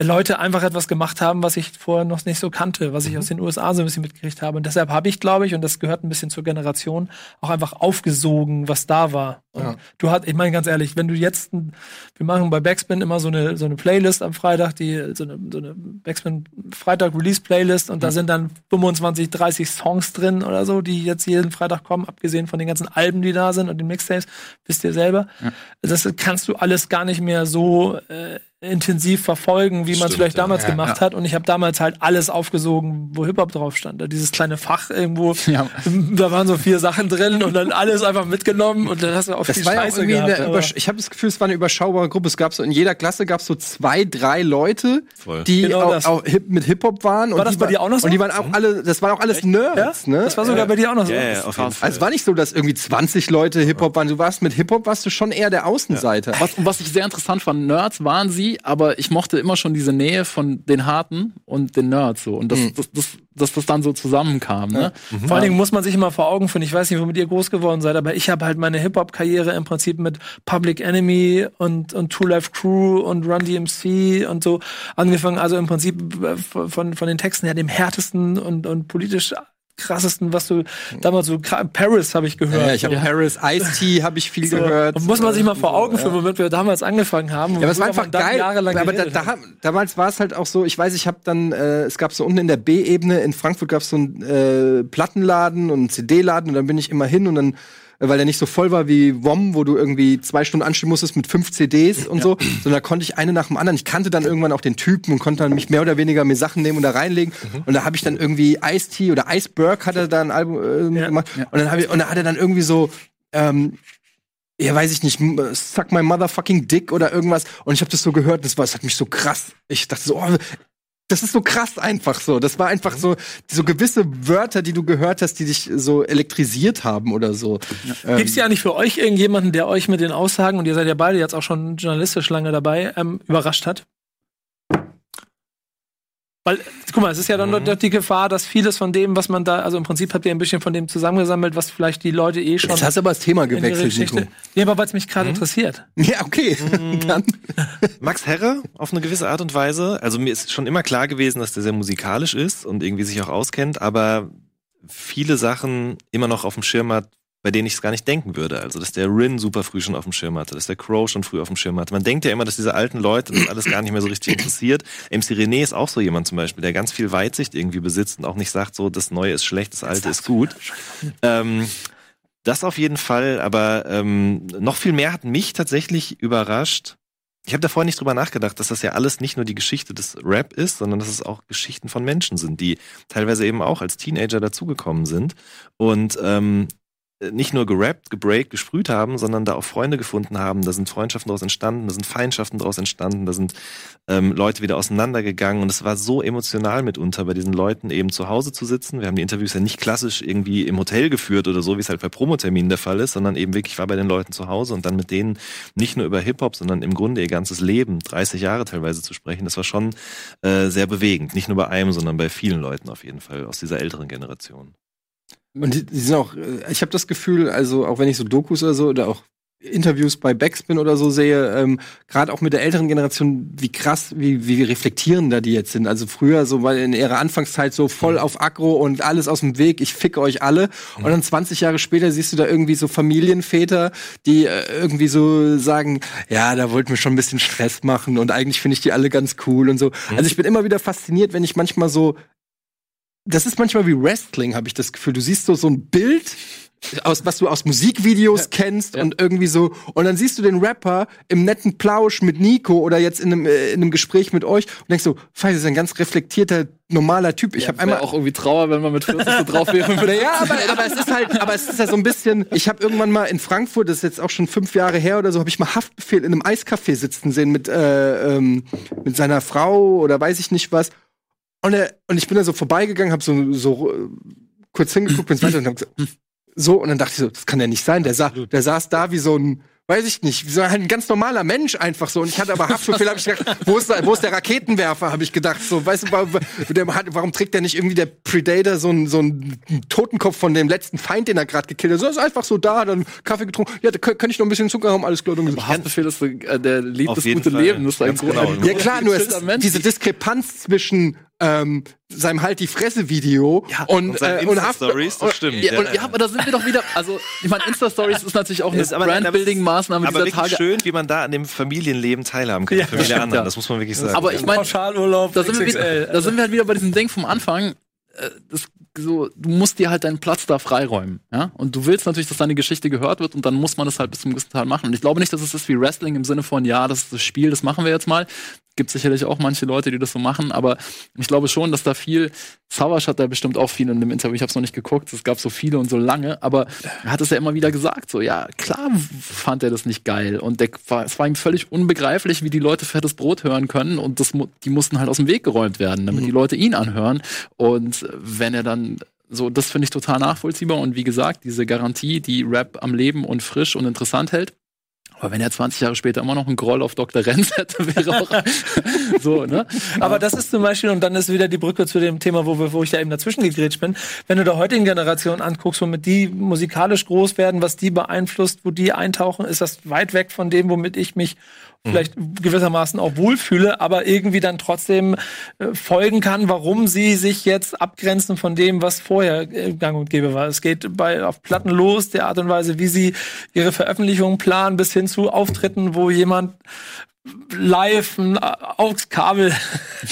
Leute einfach etwas gemacht haben, was ich vorher noch nicht so kannte, was ich mhm. aus den USA so ein bisschen mitgekriegt habe. Und deshalb habe ich, glaube ich, und das gehört ein bisschen zur Generation, auch einfach aufgesogen, was da war. Ja. Du hast, ich meine ganz ehrlich, wenn du jetzt, wir machen bei Backspin immer so eine so eine Playlist am Freitag, die so eine, so eine Backspin Freitag Release Playlist und mhm. da sind dann 25, 30 Songs drin oder so, die jetzt jeden Freitag kommen, abgesehen von den ganzen Alben, die da sind und den Mixtapes, wisst ihr selber. Ja. Das kannst du alles gar nicht mehr so äh, intensiv verfolgen, wie man es vielleicht damals ja, gemacht ja. hat. Und ich habe damals halt alles aufgesogen, wo Hip-Hop drauf stand. Da dieses kleine Fach irgendwo, ja. da waren so vier Sachen drin und dann alles einfach mitgenommen und dann hast du auch das viel war Scheiße gehabt. ich habe das Gefühl, es war eine überschaubare Gruppe. Es gab so in jeder Klasse gab es so zwei, drei Leute, Voll. die genau auch, auch hip, mit Hip-Hop waren. War und das bei dir auch noch so? Und die waren auch alle, das waren auch alles Nerds, ne? Das war sogar bei dir auch noch so. Ja, auf jeden Fall. Also es war nicht so, dass irgendwie 20 Leute Hip-Hop waren. Du warst mit Hip-Hop warst du schon eher der Außenseiter. Was, was ich sehr interessant fand, Nerds waren sie, aber ich mochte immer schon diese Nähe von den Harten und den Nerds so. Und das, mhm. das, das, dass das dann so zusammenkam. Ne? Ja. Mhm. Vor allen Dingen muss man sich immer vor Augen führen. Ich weiß nicht, womit ihr groß geworden seid, aber ich habe halt meine Hip-Hop-Karriere im Prinzip mit Public Enemy und, und Two Life Crew und Run DMC und so angefangen. Also im Prinzip äh, von, von den Texten her dem härtesten und, und politisch krassesten, was du damals so Paris habe ich gehört. Ja, ich habe ja. Paris, Ice-T habe ich viel so, gehört. muss man sich mal vor Augen führen, womit wir damals angefangen haben. Ja, aber es war einfach geil. Aber da, da, damals war es halt auch so, ich weiß, ich habe dann, äh, es gab so unten in der B-Ebene in Frankfurt gab es so einen äh, Plattenladen und einen CD-Laden und dann bin ich immer hin und dann weil der nicht so voll war wie WOM, wo du irgendwie zwei Stunden anstehen musstest mit fünf CDs und ja. so, sondern da konnte ich eine nach dem anderen. Ich kannte dann irgendwann auch den Typen und konnte dann mich mehr oder weniger mir Sachen nehmen und da reinlegen. Mhm. Und da habe ich dann irgendwie Ice-T oder Iceberg hat er da ein Album äh, ja. gemacht. Ja. Und dann habe ich, und da hat er dann irgendwie so, ähm, ja, weiß ich nicht, suck my motherfucking dick oder irgendwas. Und ich habe das so gehört, das war, das hat mich so krass. Ich dachte so, oh, das ist so krass einfach so. Das war einfach so, so gewisse Wörter, die du gehört hast, die dich so elektrisiert haben oder so. Ja. Ähm, Gibt's ja nicht für euch irgendjemanden, der euch mit den Aussagen, und ihr seid ja beide jetzt auch schon journalistisch lange dabei, ähm, überrascht hat? Weil, guck mal, es ist ja dann mhm. doch die Gefahr, dass vieles von dem, was man da, also im Prinzip habt ihr ein bisschen von dem zusammengesammelt, was vielleicht die Leute eh schon. Jetzt hast du aber das Thema gewechselt, Nico. Nee, aber weil es mich gerade mhm. interessiert. Ja, okay. Mhm. dann. Max Herre, auf eine gewisse Art und Weise. Also mir ist schon immer klar gewesen, dass der sehr musikalisch ist und irgendwie sich auch auskennt, aber viele Sachen immer noch auf dem Schirm hat, bei denen ich es gar nicht denken würde. Also, dass der Rin super früh schon auf dem Schirm hatte, dass der Crow schon früh auf dem Schirm hatte. Man denkt ja immer, dass diese alten Leute das alles gar nicht mehr so richtig interessiert. MC René ist auch so jemand zum Beispiel, der ganz viel Weitsicht irgendwie besitzt und auch nicht sagt so, das Neue ist schlecht, das Alte ist gut. Ähm, das auf jeden Fall, aber ähm, noch viel mehr hat mich tatsächlich überrascht. Ich habe da vorher nicht drüber nachgedacht, dass das ja alles nicht nur die Geschichte des Rap ist, sondern dass es auch Geschichten von Menschen sind, die teilweise eben auch als Teenager dazugekommen sind und ähm, nicht nur gerappt, gebreakt, gesprüht haben, sondern da auch Freunde gefunden haben. Da sind Freundschaften daraus entstanden, da sind Feindschaften daraus entstanden, da sind ähm, Leute wieder auseinandergegangen. Und es war so emotional mitunter, bei diesen Leuten eben zu Hause zu sitzen. Wir haben die Interviews ja nicht klassisch irgendwie im Hotel geführt oder so, wie es halt bei Promoterminen der Fall ist, sondern eben wirklich war bei den Leuten zu Hause und dann mit denen nicht nur über Hip-Hop, sondern im Grunde ihr ganzes Leben, 30 Jahre teilweise zu sprechen. Das war schon äh, sehr bewegend. Nicht nur bei einem, sondern bei vielen Leuten auf jeden Fall aus dieser älteren Generation. Und die, die sind auch, äh, ich habe das Gefühl, also auch wenn ich so Dokus oder so oder auch Interviews bei Backspin oder so sehe, ähm, gerade auch mit der älteren Generation, wie krass, wie, wie reflektierender die jetzt sind. Also früher so weil in ihrer Anfangszeit so voll auf Agro und alles aus dem Weg, ich fick euch alle. Und dann 20 Jahre später siehst du da irgendwie so Familienväter, die äh, irgendwie so sagen, ja, da wollten wir schon ein bisschen Stress machen und eigentlich finde ich die alle ganz cool und so. Mhm. Also ich bin immer wieder fasziniert, wenn ich manchmal so das ist manchmal wie Wrestling, habe ich das Gefühl. Du siehst so so ein Bild aus was du aus Musikvideos ja. kennst ja. und irgendwie so und dann siehst du den Rapper im netten Plausch mit Nico oder jetzt in einem, äh, in einem Gespräch mit euch und denkst so, Feiß ist ein ganz reflektierter normaler Typ. Ich ja, habe einmal auch irgendwie Trauer, wenn man mit 40 so drauf wäre. naja, aber, aber es ist halt, aber es ist ja so ein bisschen. Ich habe irgendwann mal in Frankfurt, das ist jetzt auch schon fünf Jahre her oder so, habe ich mal Haftbefehl in einem Eiscafé sitzen sehen mit äh, ähm, mit seiner Frau oder weiß ich nicht was. Und, er, und ich bin da so vorbeigegangen, habe so, so äh, kurz hingeguckt, bin weiter und hab gesagt, so, und dann dachte ich so, das kann ja nicht sein. Der, sa der saß da wie so ein weiß ich nicht, so ein ganz normaler Mensch einfach so. Und ich hatte aber Haftbefehl, habe ich gedacht, wo ist, wo ist der Raketenwerfer, habe ich gedacht. So, weißt du, der, warum trägt der nicht irgendwie der Predator so einen so einen Totenkopf von dem letzten Feind, den er gerade gekillt hat? So ist einfach so da, dann Kaffee getrunken. Ja, da könnte ich noch ein bisschen Zucker haben, alles klar. Aber Haftbefehl ist äh, der lebt das gute Fall. Leben. Das ist ein genau. Ja klar, nur es ist diese Diskrepanz zwischen ähm, seinem halt die Fresse Video ja, und, und, äh, und Stories, das stimmt. Ja, und, ja, aber da sind wir doch wieder, also ich meine Insta Stories ist natürlich auch eine Brandbuilding Maßnahme aber dieser Tage. schön, wie man da an dem Familienleben teilhaben kann, ja, für viele anderen, das muss man wirklich sagen. Aber ich meine, da, sind wir wieder, da sind wir halt wieder bei diesem Ding vom Anfang, äh, das so, du musst dir halt deinen Platz da freiräumen, ja. Und du willst natürlich, dass deine Geschichte gehört wird und dann muss man das halt bis zum gewissen Teil machen. Und ich glaube nicht, dass es ist wie Wrestling im Sinne von, ja, das ist das Spiel, das machen wir jetzt mal gibt sicherlich auch manche Leute, die das so machen, aber ich glaube schon, dass da viel, Savage hat da bestimmt auch viel in dem Interview, ich habe es noch nicht geguckt, es gab so viele und so lange, aber er hat es ja immer wieder gesagt, so, ja, klar fand er das nicht geil. Und der, es war ihm völlig unbegreiflich, wie die Leute fettes Brot hören können und das, die mussten halt aus dem Weg geräumt werden, damit mhm. die Leute ihn anhören. Und wenn er dann so, das finde ich total nachvollziehbar. Und wie gesagt, diese Garantie, die Rap am Leben und frisch und interessant hält, aber wenn er 20 Jahre später immer noch einen Groll auf Dr. Renz hätte, wäre auch so, ne? Aber das ist zum Beispiel, und dann ist wieder die Brücke zu dem Thema, wo, wir, wo ich da eben dazwischen gegrätscht bin. Wenn du der heutigen Generation anguckst, womit die musikalisch groß werden, was die beeinflusst, wo die eintauchen, ist das weit weg von dem, womit ich mich vielleicht gewissermaßen auch wohlfühle, aber irgendwie dann trotzdem äh, folgen kann, warum sie sich jetzt abgrenzen von dem, was vorher äh, gang und gäbe war. Es geht bei auf Platten los, der Art und Weise, wie sie ihre Veröffentlichungen planen, bis hin zu Auftritten, wo jemand live ein AUX-Kabel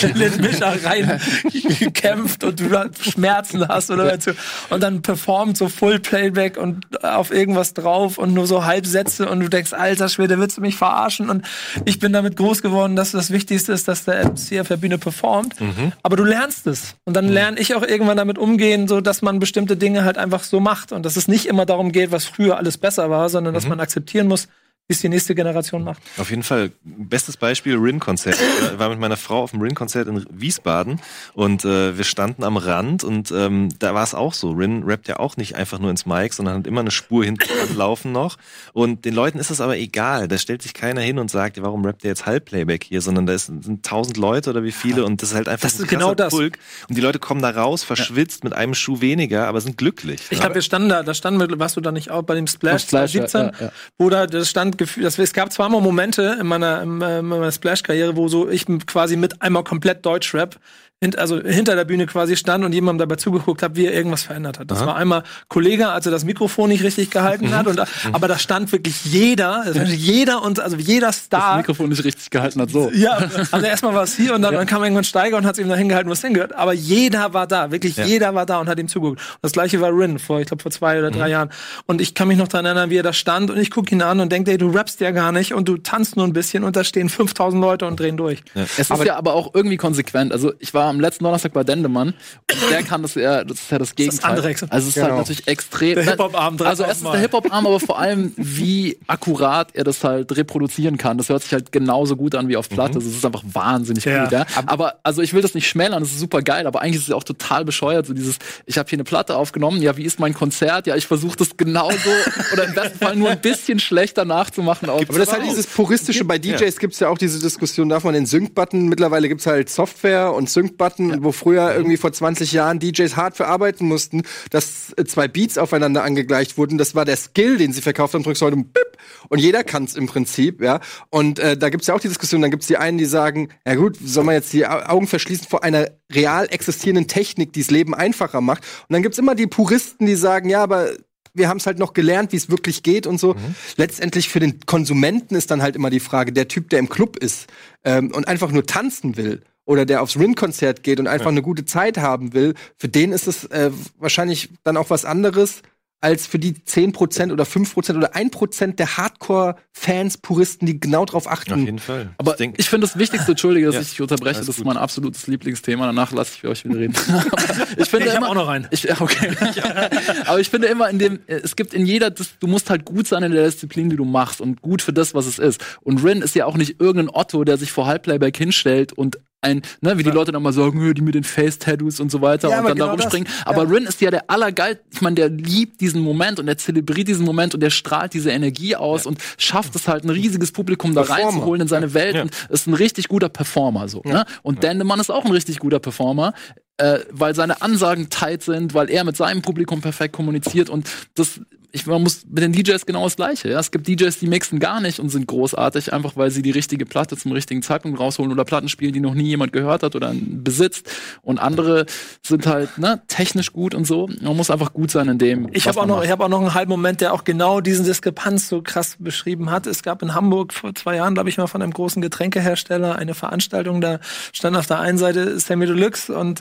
in Mischer reinkämpft und du Schmerzen hast oder ja. und dann performt so Full Playback und auf irgendwas drauf und nur so Halbsätze und du denkst, alter Schwede, willst du mich verarschen? Und ich bin damit groß geworden, dass das Wichtigste ist, dass der MC auf der Bühne performt. Mhm. Aber du lernst es. Und dann mhm. lerne ich auch irgendwann damit umgehen, so dass man bestimmte Dinge halt einfach so macht und dass es nicht immer darum geht, was früher alles besser war, sondern dass mhm. man akzeptieren muss, wie es die nächste Generation macht. Auf jeden Fall. Bestes Beispiel Rin-Konzert. Ich war mit meiner Frau auf dem Rin-Konzert in Wiesbaden und äh, wir standen am Rand und ähm, da war es auch so. Rin rappt ja auch nicht einfach nur ins Mic, sondern hat immer eine Spur hinten laufen noch. Und den Leuten ist das aber egal. Da stellt sich keiner hin und sagt, warum rappt der jetzt Halbplayback hier, sondern da sind tausend Leute oder wie viele und das ist halt einfach das ein ist genau das. Pulk. Und die Leute kommen da raus, verschwitzt ja. mit einem Schuh weniger, aber sind glücklich. Ich glaube, wir standen da, da standen wir, warst du da nicht auch bei dem Splash, Splash 2017, ja, ja. wo da das stand Gefühl, das, es gab zweimal Momente in meiner, in meiner Splash-Karriere, wo so ich quasi mit einmal komplett Deutschrap hint, also hinter der Bühne quasi stand und jemandem dabei zugeguckt hat, wie er irgendwas verändert hat. Das Aha. war einmal Kollege, als er das Mikrofon nicht richtig gehalten mhm. hat, und, aber da stand wirklich jeder, also jeder und also jeder Star. Das Mikrofon nicht richtig gehalten hat, so. Ja, also erstmal war es hier und dann, ja. dann kam irgendwann Steiger und hat es ihm da hingehalten, was hingehört. Aber jeder war da, wirklich ja. jeder war da und hat ihm zugeguckt. Und das gleiche war Rin vor, ich glaube, vor zwei oder drei mhm. Jahren. Und ich kann mich noch daran erinnern, wie er da stand und ich gucke ihn an und denke, ey, du rappst ja gar nicht und du tanzt nur ein bisschen und da stehen 5000 Leute und drehen durch. Ja. Es ist aber, ja aber auch irgendwie konsequent. Also ich war am letzten Donnerstag bei Dendemann. Und der kann das ja, das ist ja das Gegenteil. Das, das also es ist halt genau. halt natürlich extrem. Der Hip-Hop-Arm Also es ist der Hip-Hop-Arm, aber vor allem, wie akkurat er das halt reproduzieren kann. Das hört sich halt genauso gut an wie auf Platte. Mhm. Also es ist einfach wahnsinnig ja. gut, ja. Aber also ich will das nicht schmälern, das ist super geil, aber eigentlich ist es auch total bescheuert. So dieses, ich habe hier eine Platte aufgenommen, ja, wie ist mein Konzert? Ja, ich versuche das genauso oder im besten Fall nur ein bisschen schlechter nachzumachen. aber das ist halt dieses puristische, bei DJs ja. gibt es ja auch diese Diskussion, darf man den Sync-Button, mittlerweile gibt es halt Software und Sync-Button, ja. wo früher mhm. irgendwie vor 20 Jahren DJs hart verarbeiten mussten, dass äh, zwei Beats aufeinander angegleicht wurden. Das war der Skill, den sie verkauft haben. Drückst heute und bip, und jeder kann es im Prinzip, ja. Und äh, da gibt's ja auch die Diskussion, dann gibt's die einen, die sagen, ja gut, soll man jetzt die Augen verschließen vor einer real existierenden Technik, die das Leben einfacher macht. Und dann gibt's immer die Puristen, die sagen, ja, aber wir haben es halt noch gelernt, wie es wirklich geht und so. Mhm. Letztendlich für den Konsumenten ist dann halt immer die Frage, der Typ, der im Club ist ähm, und einfach nur tanzen will oder der aufs Rin-Konzert geht und einfach ja. eine gute Zeit haben will, für den ist es äh, wahrscheinlich dann auch was anderes, als für die 10% oder 5% oder 1% der Hardcore-Fans, Puristen, die genau drauf achten. Auf jeden Fall. Aber ich, ich finde das Wichtigste, Entschuldige, dass ja. ich dich unterbreche, das ist mein absolutes Lieblingsthema, danach lasse ich für euch wieder reden. ich finde ich immer, auch noch rein. Ich, okay. Aber ich finde immer in dem, es gibt in jeder, du musst halt gut sein in der Disziplin, die du machst und gut für das, was es ist. Und Rin ist ja auch nicht irgendein Otto, der sich vor Halbplayback hinstellt und ein, ne, wie die Leute dann mal sagen, die mit den Face-Tattoos und so weiter ja, und dann genau da rumspringen. Das, aber Rin ist ja der allergeil, ich meine, der liebt diesen Moment und der zelebriert diesen Moment und der strahlt diese Energie aus und schafft es halt, ein riesiges Publikum da Performer. reinzuholen in seine Welt und ist ein richtig guter Performer so. Ne? Und ja. Dendemann ist auch ein richtig guter Performer äh, weil seine Ansagen tight sind, weil er mit seinem Publikum perfekt kommuniziert und das ich, man muss mit den DJs genau das Gleiche. Ja? Es gibt DJs, die mixen gar nicht und sind großartig, einfach weil sie die richtige Platte zum richtigen Zeitpunkt rausholen oder Platten spielen, die noch nie jemand gehört hat oder besitzt. Und andere sind halt ne, technisch gut und so. Man muss einfach gut sein in dem. Ich habe auch noch, ich habe auch noch einen halben Moment, der auch genau diesen Diskrepanz so krass beschrieben hat. Es gab in Hamburg vor zwei Jahren, glaube ich mal, von einem großen Getränkehersteller eine Veranstaltung. Da stand auf der einen Seite Sammy Deluxe und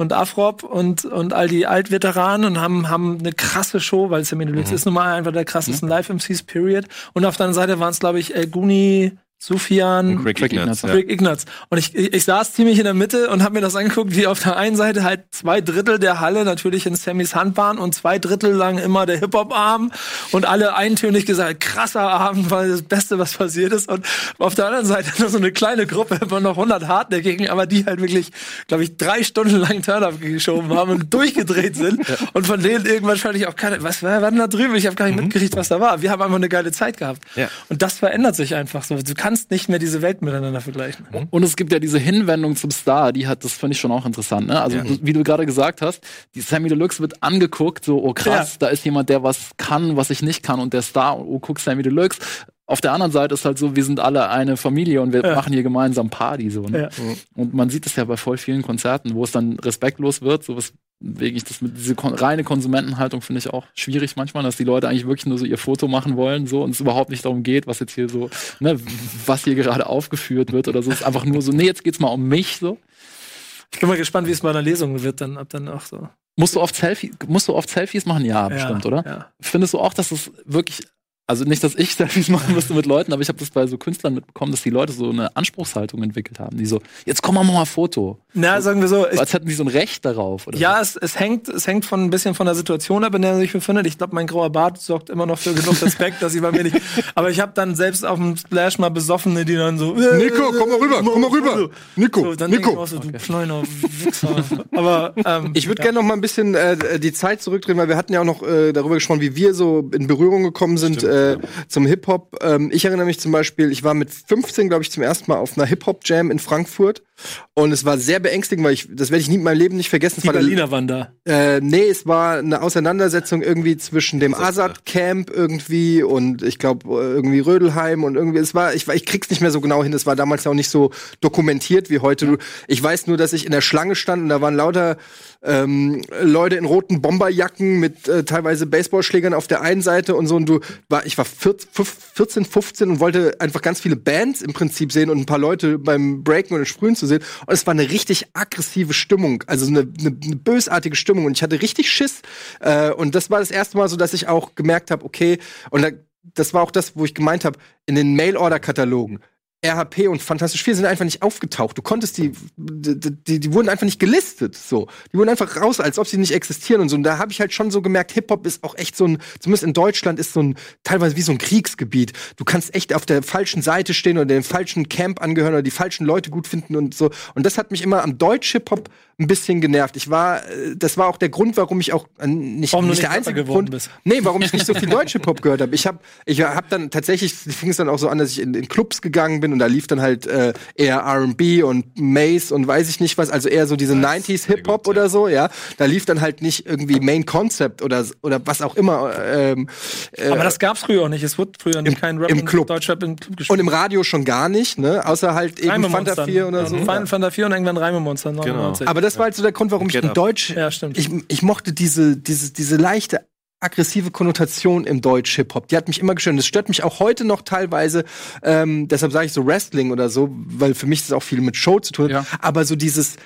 und Afrop und, und all die Altveteranen und haben, haben eine krasse Show, weil Sammy Deluxe mhm. ist nun mal einfach der krassesten mhm. Live-MCs, period. Und auf der anderen Seite waren es, glaube ich, El Guni, Sufjan, Rick, Rick Ignatz. Rick Ignatz. Und ich, ich, ich saß ziemlich in der Mitte und habe mir das angeguckt, wie auf der einen Seite halt zwei Drittel der Halle natürlich in Sammys Hand waren und zwei Drittel lang immer der Hip-Hop-Arm und alle eintönig gesagt, krasser Abend, war das Beste, was passiert ist. Und auf der anderen Seite nur so eine kleine Gruppe, immer noch 100 Hartnäckigen, aber die halt wirklich, glaube ich, drei Stunden lang Turn-Up geschoben haben und durchgedreht sind. Ja. Und von denen irgendwann fand ich auch keine, was war denn da drüben? Ich habe gar nicht mhm. mitgekriegt, was da war. Wir haben einfach eine geile Zeit gehabt. Ja. Und das verändert sich einfach so. Du kannst kannst nicht mehr diese Welt miteinander vergleichen. Mhm. Und es gibt ja diese Hinwendung zum Star, die hat, das finde ich schon auch interessant. Ne? Also, ja. wie du gerade gesagt hast, die Sammy Deluxe wird angeguckt, so, oh krass, ja. da ist jemand, der was kann, was ich nicht kann. Und der Star, oh, guck Sammy Deluxe. Auf der anderen Seite ist halt so, wir sind alle eine Familie und wir ja. machen hier gemeinsam Party so. Ne? Ja. Und man sieht es ja bei voll vielen Konzerten, wo es dann respektlos wird, sowas wegen ich das mit diese kon reine Konsumentenhaltung finde ich auch schwierig manchmal, dass die Leute eigentlich wirklich nur so ihr Foto machen wollen, so und es überhaupt nicht darum geht, was jetzt hier so, ne, was hier gerade aufgeführt wird oder so. Es ist einfach nur so, nee, jetzt geht's mal um mich so. Ich bin mal gespannt, wie es bei einer Lesung wird, dann ab dann auch so. Musst du oft Selfie, musst du oft Selfies machen? Ja, bestimmt, ja, oder? Ja. Findest du auch, dass es wirklich also nicht, dass ich Selfies machen müsste mit Leuten, aber ich habe das bei so Künstlern mitbekommen, dass die Leute so eine Anspruchshaltung entwickelt haben, die so, jetzt komm mal mal Foto. Na, sagen wir so. Ich, als hätten die so ein Recht darauf. Oder ja, so. es, es hängt, es hängt von ein bisschen von der Situation ab, in der man sich befindet. Ich glaube, mein grauer Bart sorgt immer noch für genug Respekt, dass ich bei mir nicht. Aber ich habe dann selbst auf dem Splash mal Besoffene, die dann so. Äh, Nico, komm mal rüber, komm mal rüber. Nico, so, dann Nico. Ich so, du okay. kleiner Wichser. Aber ähm, ich würde ja. gerne noch mal ein bisschen äh, die Zeit zurückdrehen, weil wir hatten ja auch noch äh, darüber gesprochen, wie wir so in Berührung gekommen sind Stimmt, äh, zum Hip Hip-Hop. Ähm, ich erinnere mich zum Beispiel, ich war mit 15, glaube ich, zum ersten Mal auf einer Hip-Hop-Jam in Frankfurt. Und es war sehr beängstigend, weil ich, das werde ich nie in meinem Leben nicht vergessen. Die Berliner waren da. Äh, nee, es war eine Auseinandersetzung irgendwie zwischen dem Assad-Camp irgendwie und ich glaube irgendwie Rödelheim und irgendwie, es war, ich, ich krieg's nicht mehr so genau hin, es war damals auch nicht so dokumentiert wie heute. Ich weiß nur, dass ich in der Schlange stand und da waren lauter ähm, Leute in roten Bomberjacken mit äh, teilweise Baseballschlägern auf der einen Seite und so und du war ich war 14, 15 und wollte einfach ganz viele Bands im Prinzip sehen und ein paar Leute beim Breaken und Sprühen zu sehen und es war eine richtig aggressive Stimmung, also eine, eine, eine bösartige Stimmung. Und ich hatte richtig Schiss. Äh, und das war das erste Mal so, dass ich auch gemerkt habe, okay und da, das war auch das, wo ich gemeint habe, in den Mail-Order-Katalogen RHP und Fantastisch 4 sind einfach nicht aufgetaucht. Du konntest die, die, die, die wurden einfach nicht gelistet. So, die wurden einfach raus, als ob sie nicht existieren und so. Und da habe ich halt schon so gemerkt, Hip Hop ist auch echt so ein, zumindest in Deutschland ist so ein teilweise wie so ein Kriegsgebiet. Du kannst echt auf der falschen Seite stehen oder den falschen Camp angehören oder die falschen Leute gut finden und so. Und das hat mich immer am Deutsch Hip Hop ein bisschen genervt. Ich war, äh, das war auch der Grund, warum ich auch äh, nicht, warum nicht der einzige Grund, bist. nee, warum ich nicht so viel deutsche Pop gehört habe. Ich habe, ich habe dann tatsächlich fing es dann auch so an, dass ich in, in Clubs gegangen bin und da lief dann halt äh, eher R&B und Mace und weiß ich nicht was, also eher so diese das 90s Hip Hop oder so, ja. Da lief dann halt nicht irgendwie Main Concept oder oder was auch immer. Ähm, äh, Aber das gab's früher auch nicht. Es wurde früher nicht kein Rap im Club. Deutschrap im Club gespielt. Und im Radio schon gar nicht, ne? Außer halt eben Fanta 4 oder so. Fanta 4 und irgendwann Reime Monster 99. Genau. Aber das war halt so der Grund, warum ich in Deutsch, ja, ich, ich mochte diese, diese, diese leichte aggressive Konnotation im Deutsch-Hip-Hop. Die hat mich immer gestört. Das stört mich auch heute noch teilweise. Ähm, deshalb sage ich so Wrestling oder so, weil für mich das auch viel mit Show zu tun hat. Ja. Aber so dieses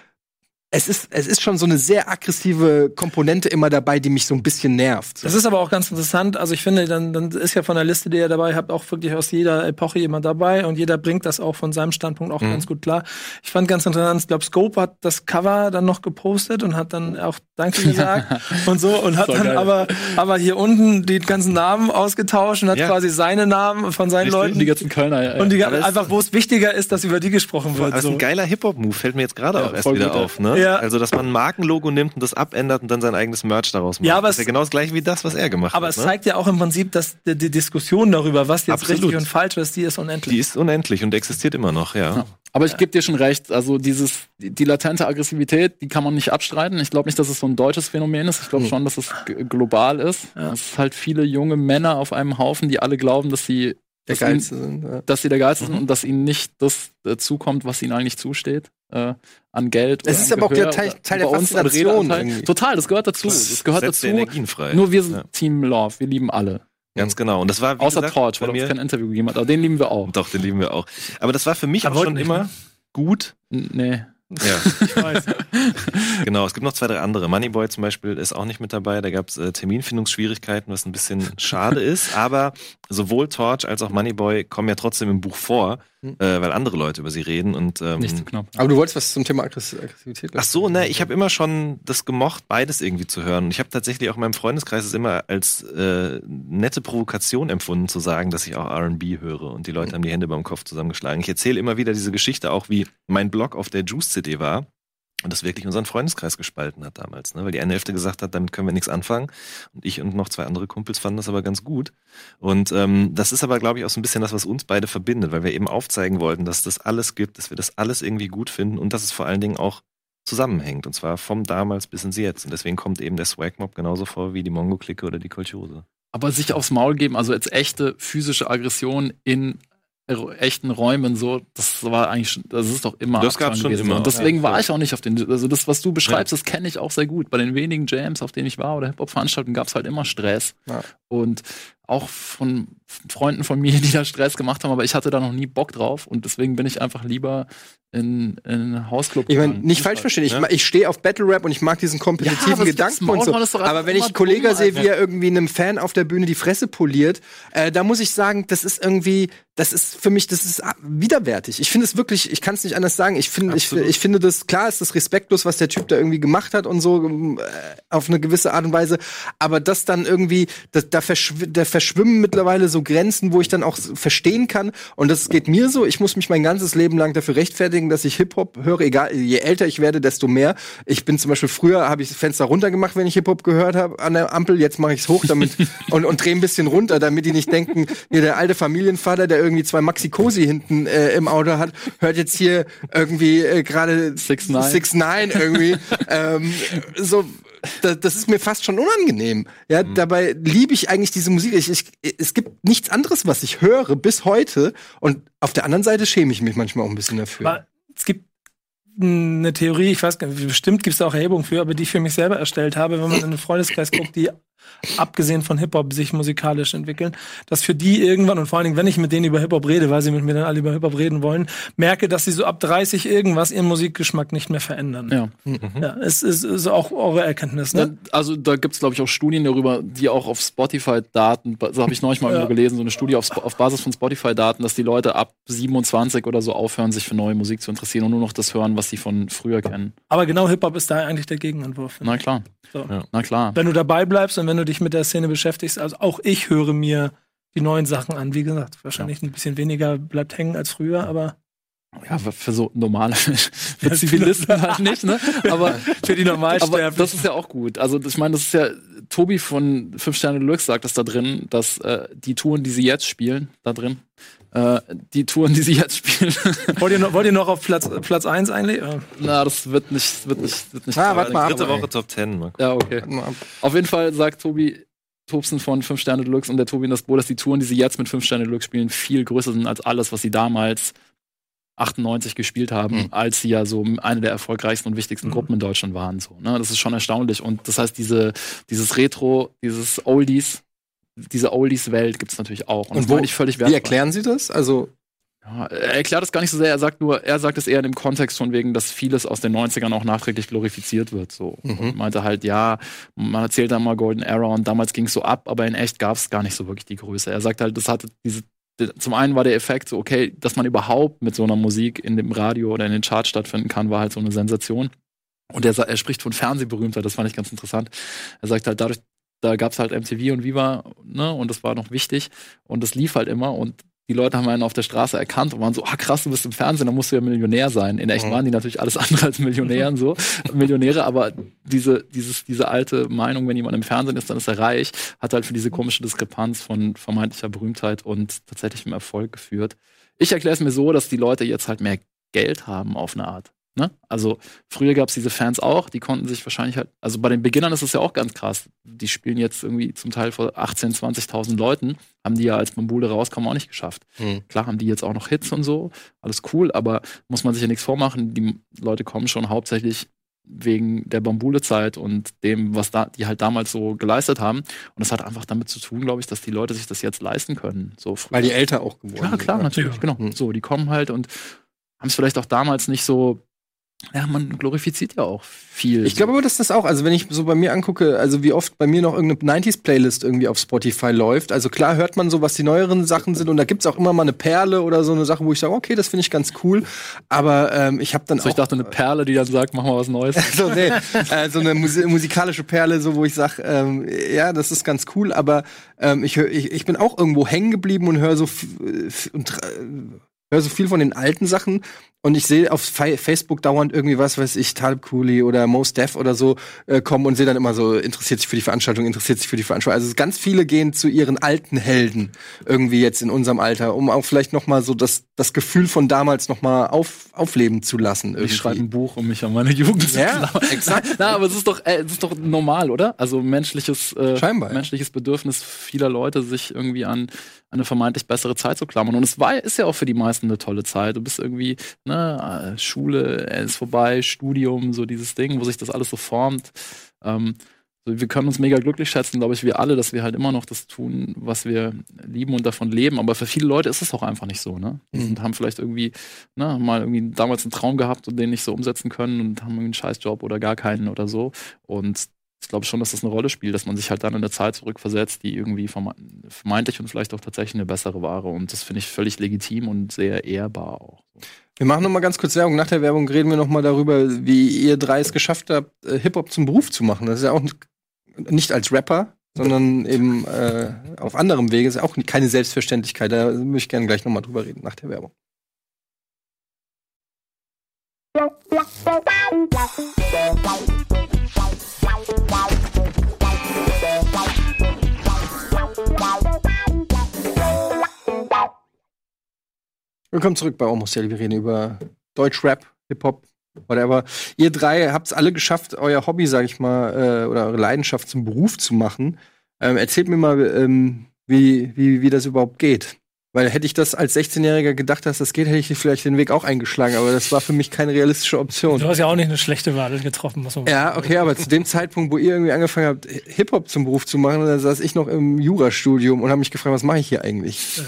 es ist, es ist schon so eine sehr aggressive Komponente immer dabei, die mich so ein bisschen nervt. Das ist aber auch ganz interessant. Also ich finde, dann, dann ist ja von der Liste, die ihr dabei habt, auch wirklich aus jeder Epoche jemand dabei und jeder bringt das auch von seinem Standpunkt auch mhm. ganz gut klar. Ich fand ganz interessant, ich glaube, Scope hat das Cover dann noch gepostet und hat dann auch Danke gesagt und so und hat dann aber, aber hier unten die ganzen Namen ausgetauscht und hat ja. quasi seine Namen von seinen Richtig, Leuten. Die ganzen Kölner, ja. Und die, einfach, wo es wichtiger ist, dass über die gesprochen wird. Das ist ein geiler Hip-Hop-Move, fällt mir jetzt gerade ja, auch erst wieder gut, auf, ne? Ja. Also, dass man ein Markenlogo nimmt und das abändert und dann sein eigenes Merch daraus macht. Ja, aber das ist ja genau das gleiche wie das, was er gemacht aber hat. Aber es ne? zeigt ja auch im Prinzip, dass die, die, Diskussion darüber, was jetzt Absolut. richtig und falsch ist, die ist unendlich. Die ist unendlich und existiert immer noch, ja. ja. Aber ich gebe dir schon recht, also dieses, die, die, latente Aggressivität, die kann man nicht abstreiten. Ich glaube nicht, dass es so ein deutsches Phänomen ist. Ich glaube hm. schon, dass es global ist. Ja. Es ist halt viele junge Männer auf einem Haufen, die alle glauben, dass sie der Geilste sind, ja. dass sie der Geilste mhm. sind und dass ihnen nicht das äh, zukommt, was ihnen eigentlich zusteht. Äh, an Geld. Es ist aber Gehör, auch der Teil, Teil der Faszination. Total, das gehört dazu. Das, das gehört dazu. Nur wir sind ja. Team Love, wir lieben alle. Ganz genau. Und das war außer gesagt, Torch, weil er uns kein Interview gegeben hat. Aber den lieben wir auch. Doch, den lieben wir auch. Aber das war für mich aber auch schon immer gut. Nee. Ja, ich weiß. genau, es gibt noch zwei, drei andere. Moneyboy zum Beispiel ist auch nicht mit dabei. Da gab es äh, Terminfindungsschwierigkeiten, was ein bisschen schade ist. Aber sowohl Torch als auch Moneyboy kommen ja trotzdem im Buch vor, hm. äh, weil andere Leute über sie reden. Und, ähm, nicht zu knapp. Aber du wolltest was zum Thema Aggressivität Ach so, ne, ich habe immer schon das gemocht, beides irgendwie zu hören. Und ich habe tatsächlich auch in meinem Freundeskreis es immer als äh, nette Provokation empfunden, zu sagen, dass ich auch RB höre. Und die Leute mhm. haben die Hände beim Kopf zusammengeschlagen. Ich erzähle immer wieder diese Geschichte, auch wie mein Blog auf der Juice CD war und das wirklich unseren Freundeskreis gespalten hat damals, ne? weil die eine Hälfte gesagt hat, damit können wir nichts anfangen. Und ich und noch zwei andere Kumpels fanden das aber ganz gut. Und ähm, das ist aber, glaube ich, auch so ein bisschen das, was uns beide verbindet, weil wir eben aufzeigen wollten, dass das alles gibt, dass wir das alles irgendwie gut finden und dass es vor allen Dingen auch zusammenhängt. Und zwar vom damals bis ins Jetzt. Und deswegen kommt eben der Swagmob genauso vor wie die Mongo-Clique oder die Kolchose. Aber sich aufs Maul geben, also als echte physische Aggression in echten Räumen so, das war eigentlich, das ist doch immer Das gab's schon gewesen. immer. Und deswegen ja, war ich auch nicht auf den, also das, was du beschreibst, ja. das kenne ich auch sehr gut. Bei den wenigen Jams, auf denen ich war oder Hip-Hop-Veranstaltungen, gab's halt immer Stress. Ja. Und auch von Freunden von mir, die da Stress gemacht haben, aber ich hatte da noch nie Bock drauf und deswegen bin ich einfach lieber in, in Hausclub. Ich meine, nicht falsch verstehen, ich, ja? ich stehe auf Battle Rap und ich mag diesen kompetitiven ja, Gedanken und so. Aber wenn ich einen Kollegen sehe, wie er irgendwie einem Fan auf der Bühne die Fresse poliert, äh, da muss ich sagen, das ist irgendwie, das ist für mich, das ist widerwärtig. Ich finde es wirklich, ich kann es nicht anders sagen. Ich finde, ich, ich finde das, klar ist das respektlos, was der Typ da irgendwie gemacht hat und so, äh, auf eine gewisse Art und Weise. Aber das dann irgendwie, das, da, verschw da verschwimmen mittlerweile so Grenzen, wo ich dann auch verstehen kann. Und das geht mir so. Ich muss mich mein ganzes Leben lang dafür rechtfertigen, dass ich Hip-Hop höre. Egal, je älter ich werde, desto mehr. Ich bin zum Beispiel früher, habe ich das Fenster runtergemacht, wenn ich Hip-Hop gehört habe an der Ampel. Jetzt mache ich es hoch damit und, und drehe ein bisschen runter, damit die nicht denken, hier der alte Familienvater, der irgendwie zwei Maxi Cosi hinten äh, im Auto hat, hört jetzt hier irgendwie äh, gerade Six Nine irgendwie. ähm, so das, das ist mir fast schon unangenehm. Ja, mhm. dabei liebe ich eigentlich diese Musik. Ich, ich, es gibt nichts anderes, was ich höre bis heute. Und auf der anderen Seite schäme ich mich manchmal auch ein bisschen dafür. Aber es gibt eine Theorie, ich weiß gar nicht, bestimmt gibt es da auch Erhebungen für, aber die ich für mich selber erstellt habe, wenn man in einen Freundeskreis guckt, die abgesehen von Hip-Hop sich musikalisch entwickeln, dass für die irgendwann, und vor allen Dingen, wenn ich mit denen über Hip-Hop rede, weil sie mit mir dann alle über Hip-Hop reden wollen, merke, dass sie so ab 30 irgendwas ihren Musikgeschmack nicht mehr verändern. Ja. Mhm. ja es ist, ist auch eure Erkenntnis, ne? also da gibt es, glaube ich, auch Studien darüber, die auch auf Spotify-Daten, so habe ich neulich mal ja. gelesen, so eine Studie auf, auf Basis von Spotify-Daten, dass die Leute ab 27 oder so aufhören, sich für neue Musik zu interessieren und nur noch das hören, was sie von früher kennen. Aber genau Hip-Hop ist da eigentlich der Gegenentwurf. Na klar. So. Ja. Na klar. Wenn du dabei bleibst und wenn du dich mit der Szene beschäftigst, also auch ich höre mir die neuen Sachen an. Wie gesagt, wahrscheinlich ja. ein bisschen weniger bleibt hängen als früher, aber ja, für so normale für Zivilisten halt nicht, ne? Aber für die Normalsterblichen. Aber das ist ja auch gut. Also ich meine, das ist ja Tobi von Fünf Sterne Deluxe sagt das da drin, dass äh, die Touren, die sie jetzt spielen, da drin, äh, die Touren, die sie jetzt spielen. wollt, ihr noch, wollt ihr noch auf Platz Platz 1 eigentlich? Ja. Na, das wird nicht wird nicht wird nicht. Ah, warte mal, dritte Woche Top 10. Ja, okay. Auf jeden Fall sagt Tobi Tobsen von 5 Sterne Deluxe und der Tobi in das Boot, dass die Touren, die sie jetzt mit 5 Sterne Deluxe spielen, viel größer sind als alles, was sie damals 98 gespielt haben, mhm. als sie ja so eine der erfolgreichsten und wichtigsten mhm. Gruppen in Deutschland waren. So, ne? Das ist schon erstaunlich. Und das heißt, diese, dieses Retro, dieses Oldies, diese Oldies-Welt gibt es natürlich auch. Und, und wo, ich völlig Wie erklären Sie das? Also Ja, er erklärt es gar nicht so sehr, er sagt nur, er sagt es eher in dem Kontext von wegen, dass vieles aus den 90ern auch nachträglich glorifiziert wird. So. Mhm. Und meinte halt, ja, man erzählt da mal Golden Era und damals ging es so ab, aber in echt gab es gar nicht so wirklich die Größe. Er sagt halt, das hatte diese, zum einen war der Effekt so, okay, dass man überhaupt mit so einer Musik in dem Radio oder in den Charts stattfinden kann, war halt so eine Sensation. Und er, er spricht von Fernsehberühmtheit, das fand ich ganz interessant. Er sagt halt, dadurch, da gab es halt MTV und Viva, ne, und das war noch wichtig. Und das lief halt immer. Und die Leute haben einen auf der Straße erkannt und waren so, ah krass, du bist im Fernsehen, dann musst du ja Millionär sein. In echt mhm. waren die natürlich alles andere als Millionären so, Millionäre, aber diese, dieses, diese alte Meinung, wenn jemand im Fernsehen ist, dann ist er reich, hat halt für diese komische Diskrepanz von vermeintlicher Berühmtheit und tatsächlichem Erfolg geführt. Ich erkläre es mir so, dass die Leute jetzt halt mehr Geld haben auf eine Art. Ne? Also früher gab es diese Fans auch, die konnten sich wahrscheinlich halt, also bei den Beginnern ist es ja auch ganz krass. Die spielen jetzt irgendwie zum Teil vor 18.000, 20.000 Leuten, haben die ja als Bambule rauskommen auch nicht geschafft. Mhm. Klar haben die jetzt auch noch Hits und so, alles cool, aber muss man sich ja nichts vormachen. Die Leute kommen schon hauptsächlich wegen der Bambule-Zeit und dem, was da, die halt damals so geleistet haben. Und das hat einfach damit zu tun, glaube ich, dass die Leute sich das jetzt leisten können. So früher. Weil die älter auch geworden sind. Ja, klar, natürlich, ja. genau. Mhm. So, die kommen halt und haben es vielleicht auch damals nicht so ja, man glorifiziert ja auch viel. Ich glaube aber, dass das auch, also wenn ich so bei mir angucke, also wie oft bei mir noch irgendeine 90s-Playlist irgendwie auf Spotify läuft. Also klar hört man so, was die neueren Sachen sind und da gibt's auch immer mal eine Perle oder so eine Sache, wo ich sage, okay, das finde ich ganz cool. Aber ähm, ich habe dann so, auch. ich dachte, eine Perle, die dann sagt, mach mal was Neues. so, nee, äh, so eine Musi musikalische Perle, so wo ich sage, ähm, ja, das ist ganz cool, aber ähm, ich, hör, ich, ich bin auch irgendwo hängen geblieben und höre so und äh, höre so viel von den alten Sachen und ich sehe auf Facebook dauernd irgendwie was, weiß ich, Talib Cooley oder Most Def oder so äh, kommen und sehe dann immer so, interessiert sich für die Veranstaltung, interessiert sich für die Veranstaltung. Also ganz viele gehen zu ihren alten Helden irgendwie jetzt in unserem Alter, um auch vielleicht noch mal so das, das Gefühl von damals noch mal auf, aufleben zu lassen. Irgendwie. Ich schreibe ein Buch, um mich an meine Jugend zu Ja, exakt. Na, aber es ist doch, äh, es ist doch normal, oder? Also menschliches, äh, Scheinbar, menschliches Bedürfnis vieler Leute, sich irgendwie an eine vermeintlich bessere Zeit zu klammern. Und es war, ist ja auch für die meisten eine tolle Zeit. Du bist irgendwie, ne, Schule ist vorbei, Studium, so dieses Ding, wo sich das alles so formt. Ähm, wir können uns mega glücklich schätzen, glaube ich, wir alle, dass wir halt immer noch das tun, was wir lieben und davon leben. Aber für viele Leute ist es auch einfach nicht so, ne? Mhm. Und haben vielleicht irgendwie, ne, mal irgendwie damals einen Traum gehabt und den nicht so umsetzen können und haben einen Scheißjob oder gar keinen oder so. Und ich glaube schon, dass das eine Rolle spielt, dass man sich halt dann in der Zeit zurückversetzt, die irgendwie vermeintlich und vielleicht auch tatsächlich eine bessere Ware. Und das finde ich völlig legitim und sehr ehrbar auch. Wir machen noch mal ganz kurz Werbung. Nach der Werbung reden wir noch mal darüber, wie ihr drei es geschafft habt, äh, Hip-Hop zum Beruf zu machen. Das ist ja auch nicht als Rapper, sondern eben äh, auf anderem Wege. Das ist auch keine Selbstverständlichkeit. Da möchte ich gerne gleich noch mal drüber reden, nach der Werbung. Willkommen zurück bei Almost Wir reden über Deutschrap, Hip-Hop, whatever. Ihr drei habt es alle geschafft, euer Hobby, sag ich mal, äh, oder eure Leidenschaft zum Beruf zu machen. Ähm, erzählt mir mal, ähm, wie, wie, wie das überhaupt geht. Weil hätte ich das als 16-Jähriger gedacht, dass das geht, hätte ich vielleicht den Weg auch eingeschlagen. Aber das war für mich keine realistische Option. Du hast ja auch nicht eine schlechte Wahl getroffen. muss man Ja, okay, aber zu dem Zeitpunkt, wo ihr irgendwie angefangen habt, Hip-Hop zum Beruf zu machen, da saß ich noch im Jurastudium und habe mich gefragt, was mache ich hier eigentlich?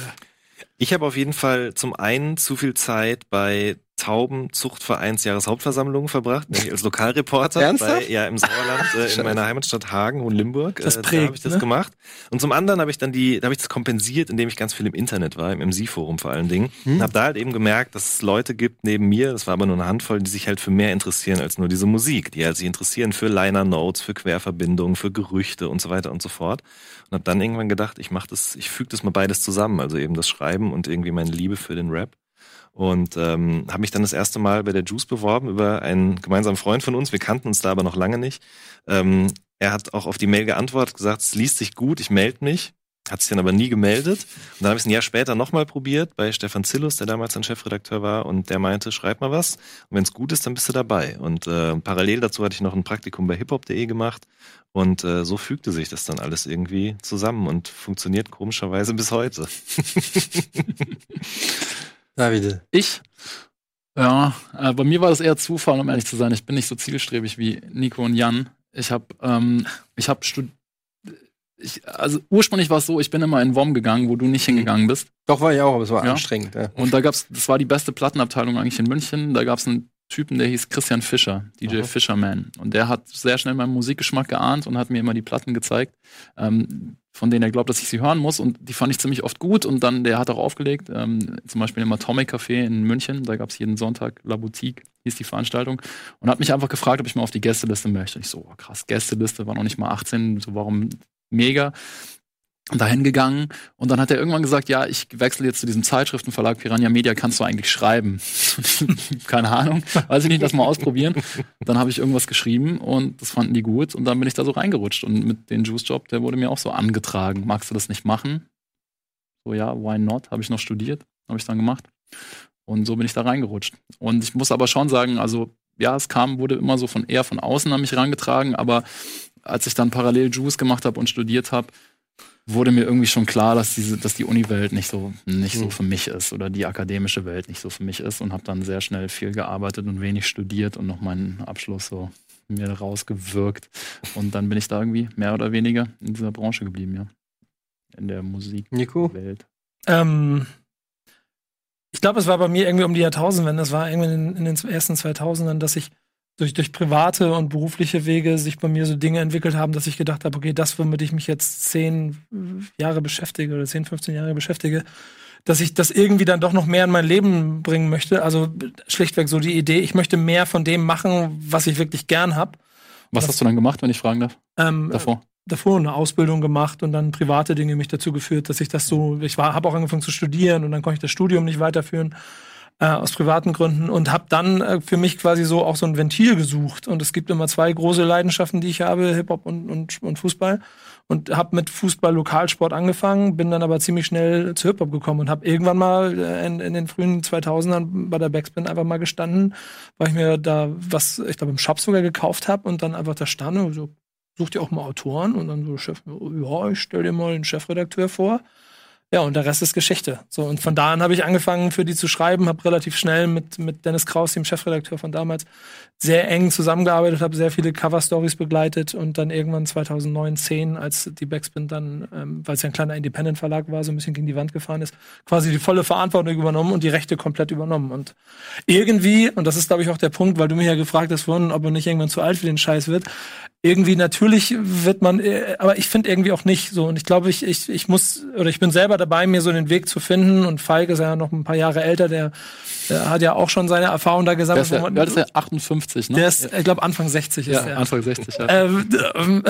Ich habe auf jeden Fall zum einen zu viel Zeit bei Taubenzuchtvereins Jahreshauptversammlung verbracht, nämlich als Lokalreporter Ernsthaft? bei, ja im Sauerland äh, in meiner Heimatstadt Hagen und Limburg. Das prägt, äh, da habe ich das ne? gemacht. Und zum anderen habe ich dann die, da habe ich das kompensiert, indem ich ganz viel im Internet war, im MC-Forum vor allen Dingen. Hm. Und habe da halt eben gemerkt, dass es Leute gibt neben mir, das war aber nur eine Handvoll, die sich halt für mehr interessieren als nur diese Musik, die halt sich interessieren für Liner Notes, für Querverbindungen, für Gerüchte und so weiter und so fort. Und habe dann irgendwann gedacht, ich mache das, ich füge das mal beides zusammen, also eben das Schreiben und irgendwie meine Liebe für den Rap und ähm, habe mich dann das erste Mal bei der Juice beworben über einen gemeinsamen Freund von uns. Wir kannten uns da aber noch lange nicht. Ähm, er hat auch auf die Mail geantwortet, gesagt, es liest sich gut, ich melde mich. Hat sich dann aber nie gemeldet. Und dann habe ich es ein Jahr später nochmal probiert bei Stefan Zillus, der damals ein Chefredakteur war, und der meinte, schreib mal was. Und wenn es gut ist, dann bist du dabei. Und äh, parallel dazu hatte ich noch ein Praktikum bei hiphop.de gemacht. Und äh, so fügte sich das dann alles irgendwie zusammen und funktioniert komischerweise bis heute. David. Ich? Ja, äh, bei mir war das eher Zufall, um ehrlich zu sein. Ich bin nicht so zielstrebig wie Nico und Jan. Ich habe ähm, ich hab ich, also ursprünglich war es so, ich bin immer in WOM gegangen, wo du nicht mhm. hingegangen bist. Doch, war ich auch, aber es war ja. anstrengend. Ja. Und da gab's, das war die beste Plattenabteilung eigentlich in München. Da gab's einen Typen, der hieß Christian Fischer, DJ Aha. Fisherman. Und der hat sehr schnell meinen Musikgeschmack geahnt und hat mir immer die Platten gezeigt, ähm, von denen er glaubt, dass ich sie hören muss. Und die fand ich ziemlich oft gut. Und dann, der hat auch aufgelegt, ähm, zum Beispiel im Atomic Café in München. Da gab es jeden Sonntag La Boutique, hieß die Veranstaltung. Und hat mich einfach gefragt, ob ich mal auf die Gästeliste möchte. Ich so, oh, krass, Gästeliste, war noch nicht mal 18, so warum mega dahin gegangen und dann hat er irgendwann gesagt, ja, ich wechsle jetzt zu diesem Zeitschriftenverlag Piranha Media, kannst du eigentlich schreiben? Keine Ahnung, weiß ich nicht, das mal ausprobieren. Dann habe ich irgendwas geschrieben und das fanden die gut und dann bin ich da so reingerutscht und mit dem Juice Job, der wurde mir auch so angetragen. Magst du das nicht machen? So ja, why not? Habe ich noch studiert, habe ich dann gemacht und so bin ich da reingerutscht. Und ich muss aber schon sagen, also ja, es kam, wurde immer so von eher von außen an mich herangetragen, aber als ich dann parallel Juice gemacht habe und studiert habe, wurde mir irgendwie schon klar, dass diese, dass die Uni-Welt nicht so nicht so hm. für mich ist oder die akademische Welt nicht so für mich ist und habe dann sehr schnell viel gearbeitet und wenig studiert und noch meinen Abschluss so mir rausgewirkt und dann bin ich da irgendwie mehr oder weniger in dieser Branche geblieben, ja, in der Musikwelt. Ähm, ich glaube, es war bei mir irgendwie um die Jahrtausendwende. Das war irgendwie in, in den ersten 2000ern, dass ich durch, durch private und berufliche Wege sich bei mir so Dinge entwickelt haben, dass ich gedacht habe, okay, das, womit ich mich jetzt zehn Jahre beschäftige oder zehn, 15 Jahre beschäftige, dass ich das irgendwie dann doch noch mehr in mein Leben bringen möchte. Also schlichtweg so die Idee, ich möchte mehr von dem machen, was ich wirklich gern habe. Was das, hast du dann gemacht, wenn ich fragen darf? Ähm, davor? davor eine Ausbildung gemacht und dann private Dinge mich dazu geführt, dass ich das so, ich war, habe auch angefangen zu studieren und dann konnte ich das Studium nicht weiterführen äh, aus privaten Gründen und habe dann äh, für mich quasi so auch so ein Ventil gesucht. Und es gibt immer zwei große Leidenschaften, die ich habe, Hip-Hop und, und, und Fußball. Und habe mit Fußball Lokalsport angefangen, bin dann aber ziemlich schnell zu Hip-Hop gekommen und habe irgendwann mal äh, in, in den frühen 2000ern bei der Backspin einfach mal gestanden, weil ich mir da was, ich glaube im Shop sogar gekauft habe und dann einfach da stand und so, sucht ihr auch mal Autoren? Und dann so, Chef, ja, ich stell dir mal einen Chefredakteur vor. Ja, und der Rest ist Geschichte. So, und von da an habe ich angefangen, für die zu schreiben, habe relativ schnell mit, mit Dennis Kraus, dem Chefredakteur von damals, sehr eng zusammengearbeitet, habe sehr viele Cover-Stories begleitet und dann irgendwann 2009, 10, als die Backspin dann, ähm, weil es ja ein kleiner Independent-Verlag war, so ein bisschen gegen die Wand gefahren ist, quasi die volle Verantwortung übernommen und die Rechte komplett übernommen. Und irgendwie, und das ist, glaube ich, auch der Punkt, weil du mich ja gefragt hast vorhin, ob er nicht irgendwann zu alt für den Scheiß wird, irgendwie natürlich wird man, äh, aber ich finde irgendwie auch nicht so. Und ich glaube, ich, ich, ich muss, oder ich bin selber dabei, mir so den Weg zu finden. Und Falk ist ja noch ein paar Jahre älter, der, der hat ja auch schon seine Erfahrung da gesammelt. Der ist ja, ist ja 58, ne? Der ist, ich glaube, Anfang 60 ja, ist er. Anfang 60, ja. Ähm, ähm,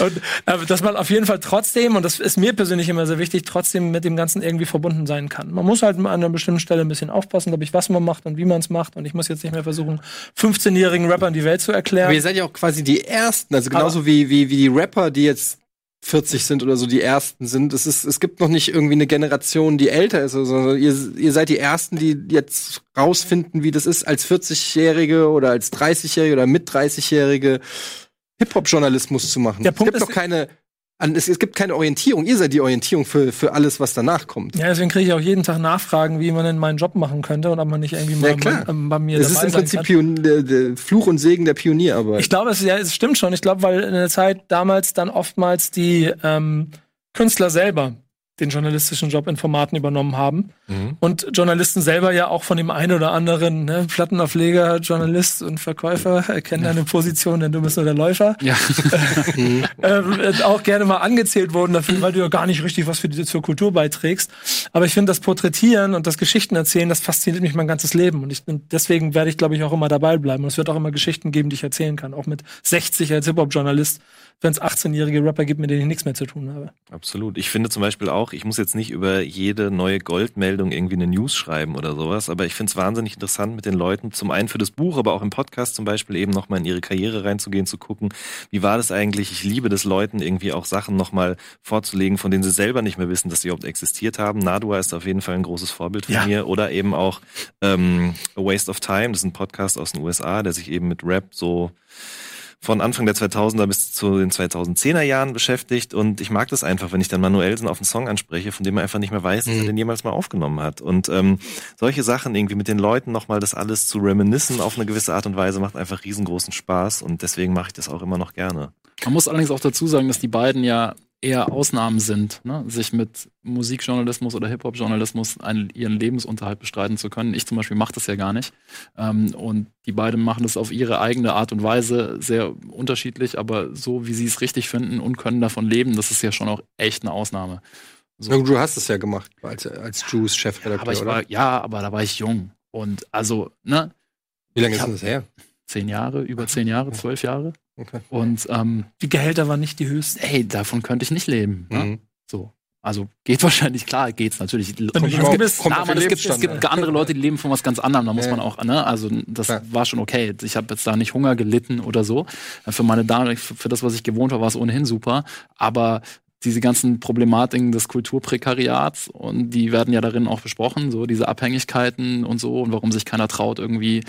und, äh, dass man auf jeden Fall trotzdem, und das ist mir persönlich immer sehr wichtig, trotzdem mit dem Ganzen irgendwie verbunden sein kann. Man muss halt an einer bestimmten Stelle ein bisschen aufpassen, glaube ich, was man macht und wie man es macht. Und ich muss jetzt nicht mehr versuchen, 15-jährigen Rappern die Welt zu erklären. Aber ihr seid ja auch quasi die Ersten, also genauso wie, wie, wie die Rapper, die jetzt 40 sind oder so die ersten sind. Es ist, es gibt noch nicht irgendwie eine Generation, die älter ist, sondern ihr, ihr seid die ersten, die jetzt rausfinden, wie das ist, als 40-Jährige oder als 30-Jährige oder mit 30-Jährige Hip-Hop-Journalismus zu machen. Der Punkt es gibt doch keine es, es, gibt keine Orientierung. Ihr seid die Orientierung für, für alles, was danach kommt. Ja, deswegen kriege ich auch jeden Tag Nachfragen, wie man denn meinen Job machen könnte und ob man nicht irgendwie mal ja, bei, bei mir Das ist im Prinzip Pion der, der Fluch und Segen der Pionierarbeit. Ich glaube, es, ja, es stimmt schon. Ich glaube, weil in der Zeit damals dann oftmals die ähm, Künstler selber den journalistischen Job in Formaten übernommen haben. Mhm. Und Journalisten selber ja auch von dem einen oder anderen ne, Plattenaufleger, Journalist und Verkäufer erkennen ja. deine Position, denn du bist nur der Läufer. Ja. äh, auch gerne mal angezählt wurden dafür, weil du ja gar nicht richtig was für die, zur Kultur beiträgst. Aber ich finde das Porträtieren und das Geschichten erzählen, das fasziniert mich mein ganzes Leben. Und, ich, und deswegen werde ich, glaube ich, auch immer dabei bleiben. Und es wird auch immer Geschichten geben, die ich erzählen kann. Auch mit 60 als Hip-Hop-Journalist wenn es 18-jährige Rapper gibt, mit denen ich nichts mehr zu tun habe. Absolut. Ich finde zum Beispiel auch, ich muss jetzt nicht über jede neue Goldmeldung irgendwie eine News schreiben oder sowas, aber ich finde es wahnsinnig interessant, mit den Leuten zum einen für das Buch, aber auch im Podcast zum Beispiel eben nochmal in ihre Karriere reinzugehen, zu gucken, wie war das eigentlich? Ich liebe das Leuten irgendwie auch Sachen nochmal vorzulegen, von denen sie selber nicht mehr wissen, dass sie überhaupt existiert haben. Nadua ist auf jeden Fall ein großes Vorbild von ja. mir. Oder eben auch ähm, A Waste of Time, das ist ein Podcast aus den USA, der sich eben mit Rap so von Anfang der 2000er bis zu den 2010er Jahren beschäftigt und ich mag das einfach, wenn ich dann Manuelsen auf einen Song anspreche, von dem man einfach nicht mehr weiß, dass er mhm. den jemals mal aufgenommen hat. Und ähm, solche Sachen irgendwie mit den Leuten nochmal das alles zu reminiscen auf eine gewisse Art und Weise macht einfach riesengroßen Spaß und deswegen mache ich das auch immer noch gerne. Man muss allerdings auch dazu sagen, dass die beiden ja eher Ausnahmen sind, ne? sich mit Musikjournalismus oder Hip-Hop-Journalismus ihren Lebensunterhalt bestreiten zu können. Ich zum Beispiel mache das ja gar nicht. Ähm, und die beiden machen das auf ihre eigene Art und Weise sehr unterschiedlich, aber so, wie sie es richtig finden und können davon leben, das ist ja schon auch echt eine Ausnahme. So. Du hast es ja gemacht als, als Juice Chefredakteur, ja, aber ja, aber da war ich jung. Und also, ne? Wie lange ist denn das her? Zehn Jahre, über zehn Jahre, zwölf Jahre. Okay. Und ähm, die Gehälter waren nicht die höchsten. Ey, davon könnte ich nicht leben. Ne? Mhm. So. Also geht wahrscheinlich, klar, geht's natürlich. Kommt, es gibt, es, na, aber es gibt, es gibt andere Leute, die leben von was ganz anderem. Da muss ja. man auch, ne, also das ja. war schon okay. Ich habe jetzt da nicht Hunger gelitten oder so. Für meine Dame, für das, was ich gewohnt war, war es ohnehin super. Aber diese ganzen Problematiken des Kulturprekariats und die werden ja darin auch besprochen, so diese Abhängigkeiten und so und warum sich keiner traut, irgendwie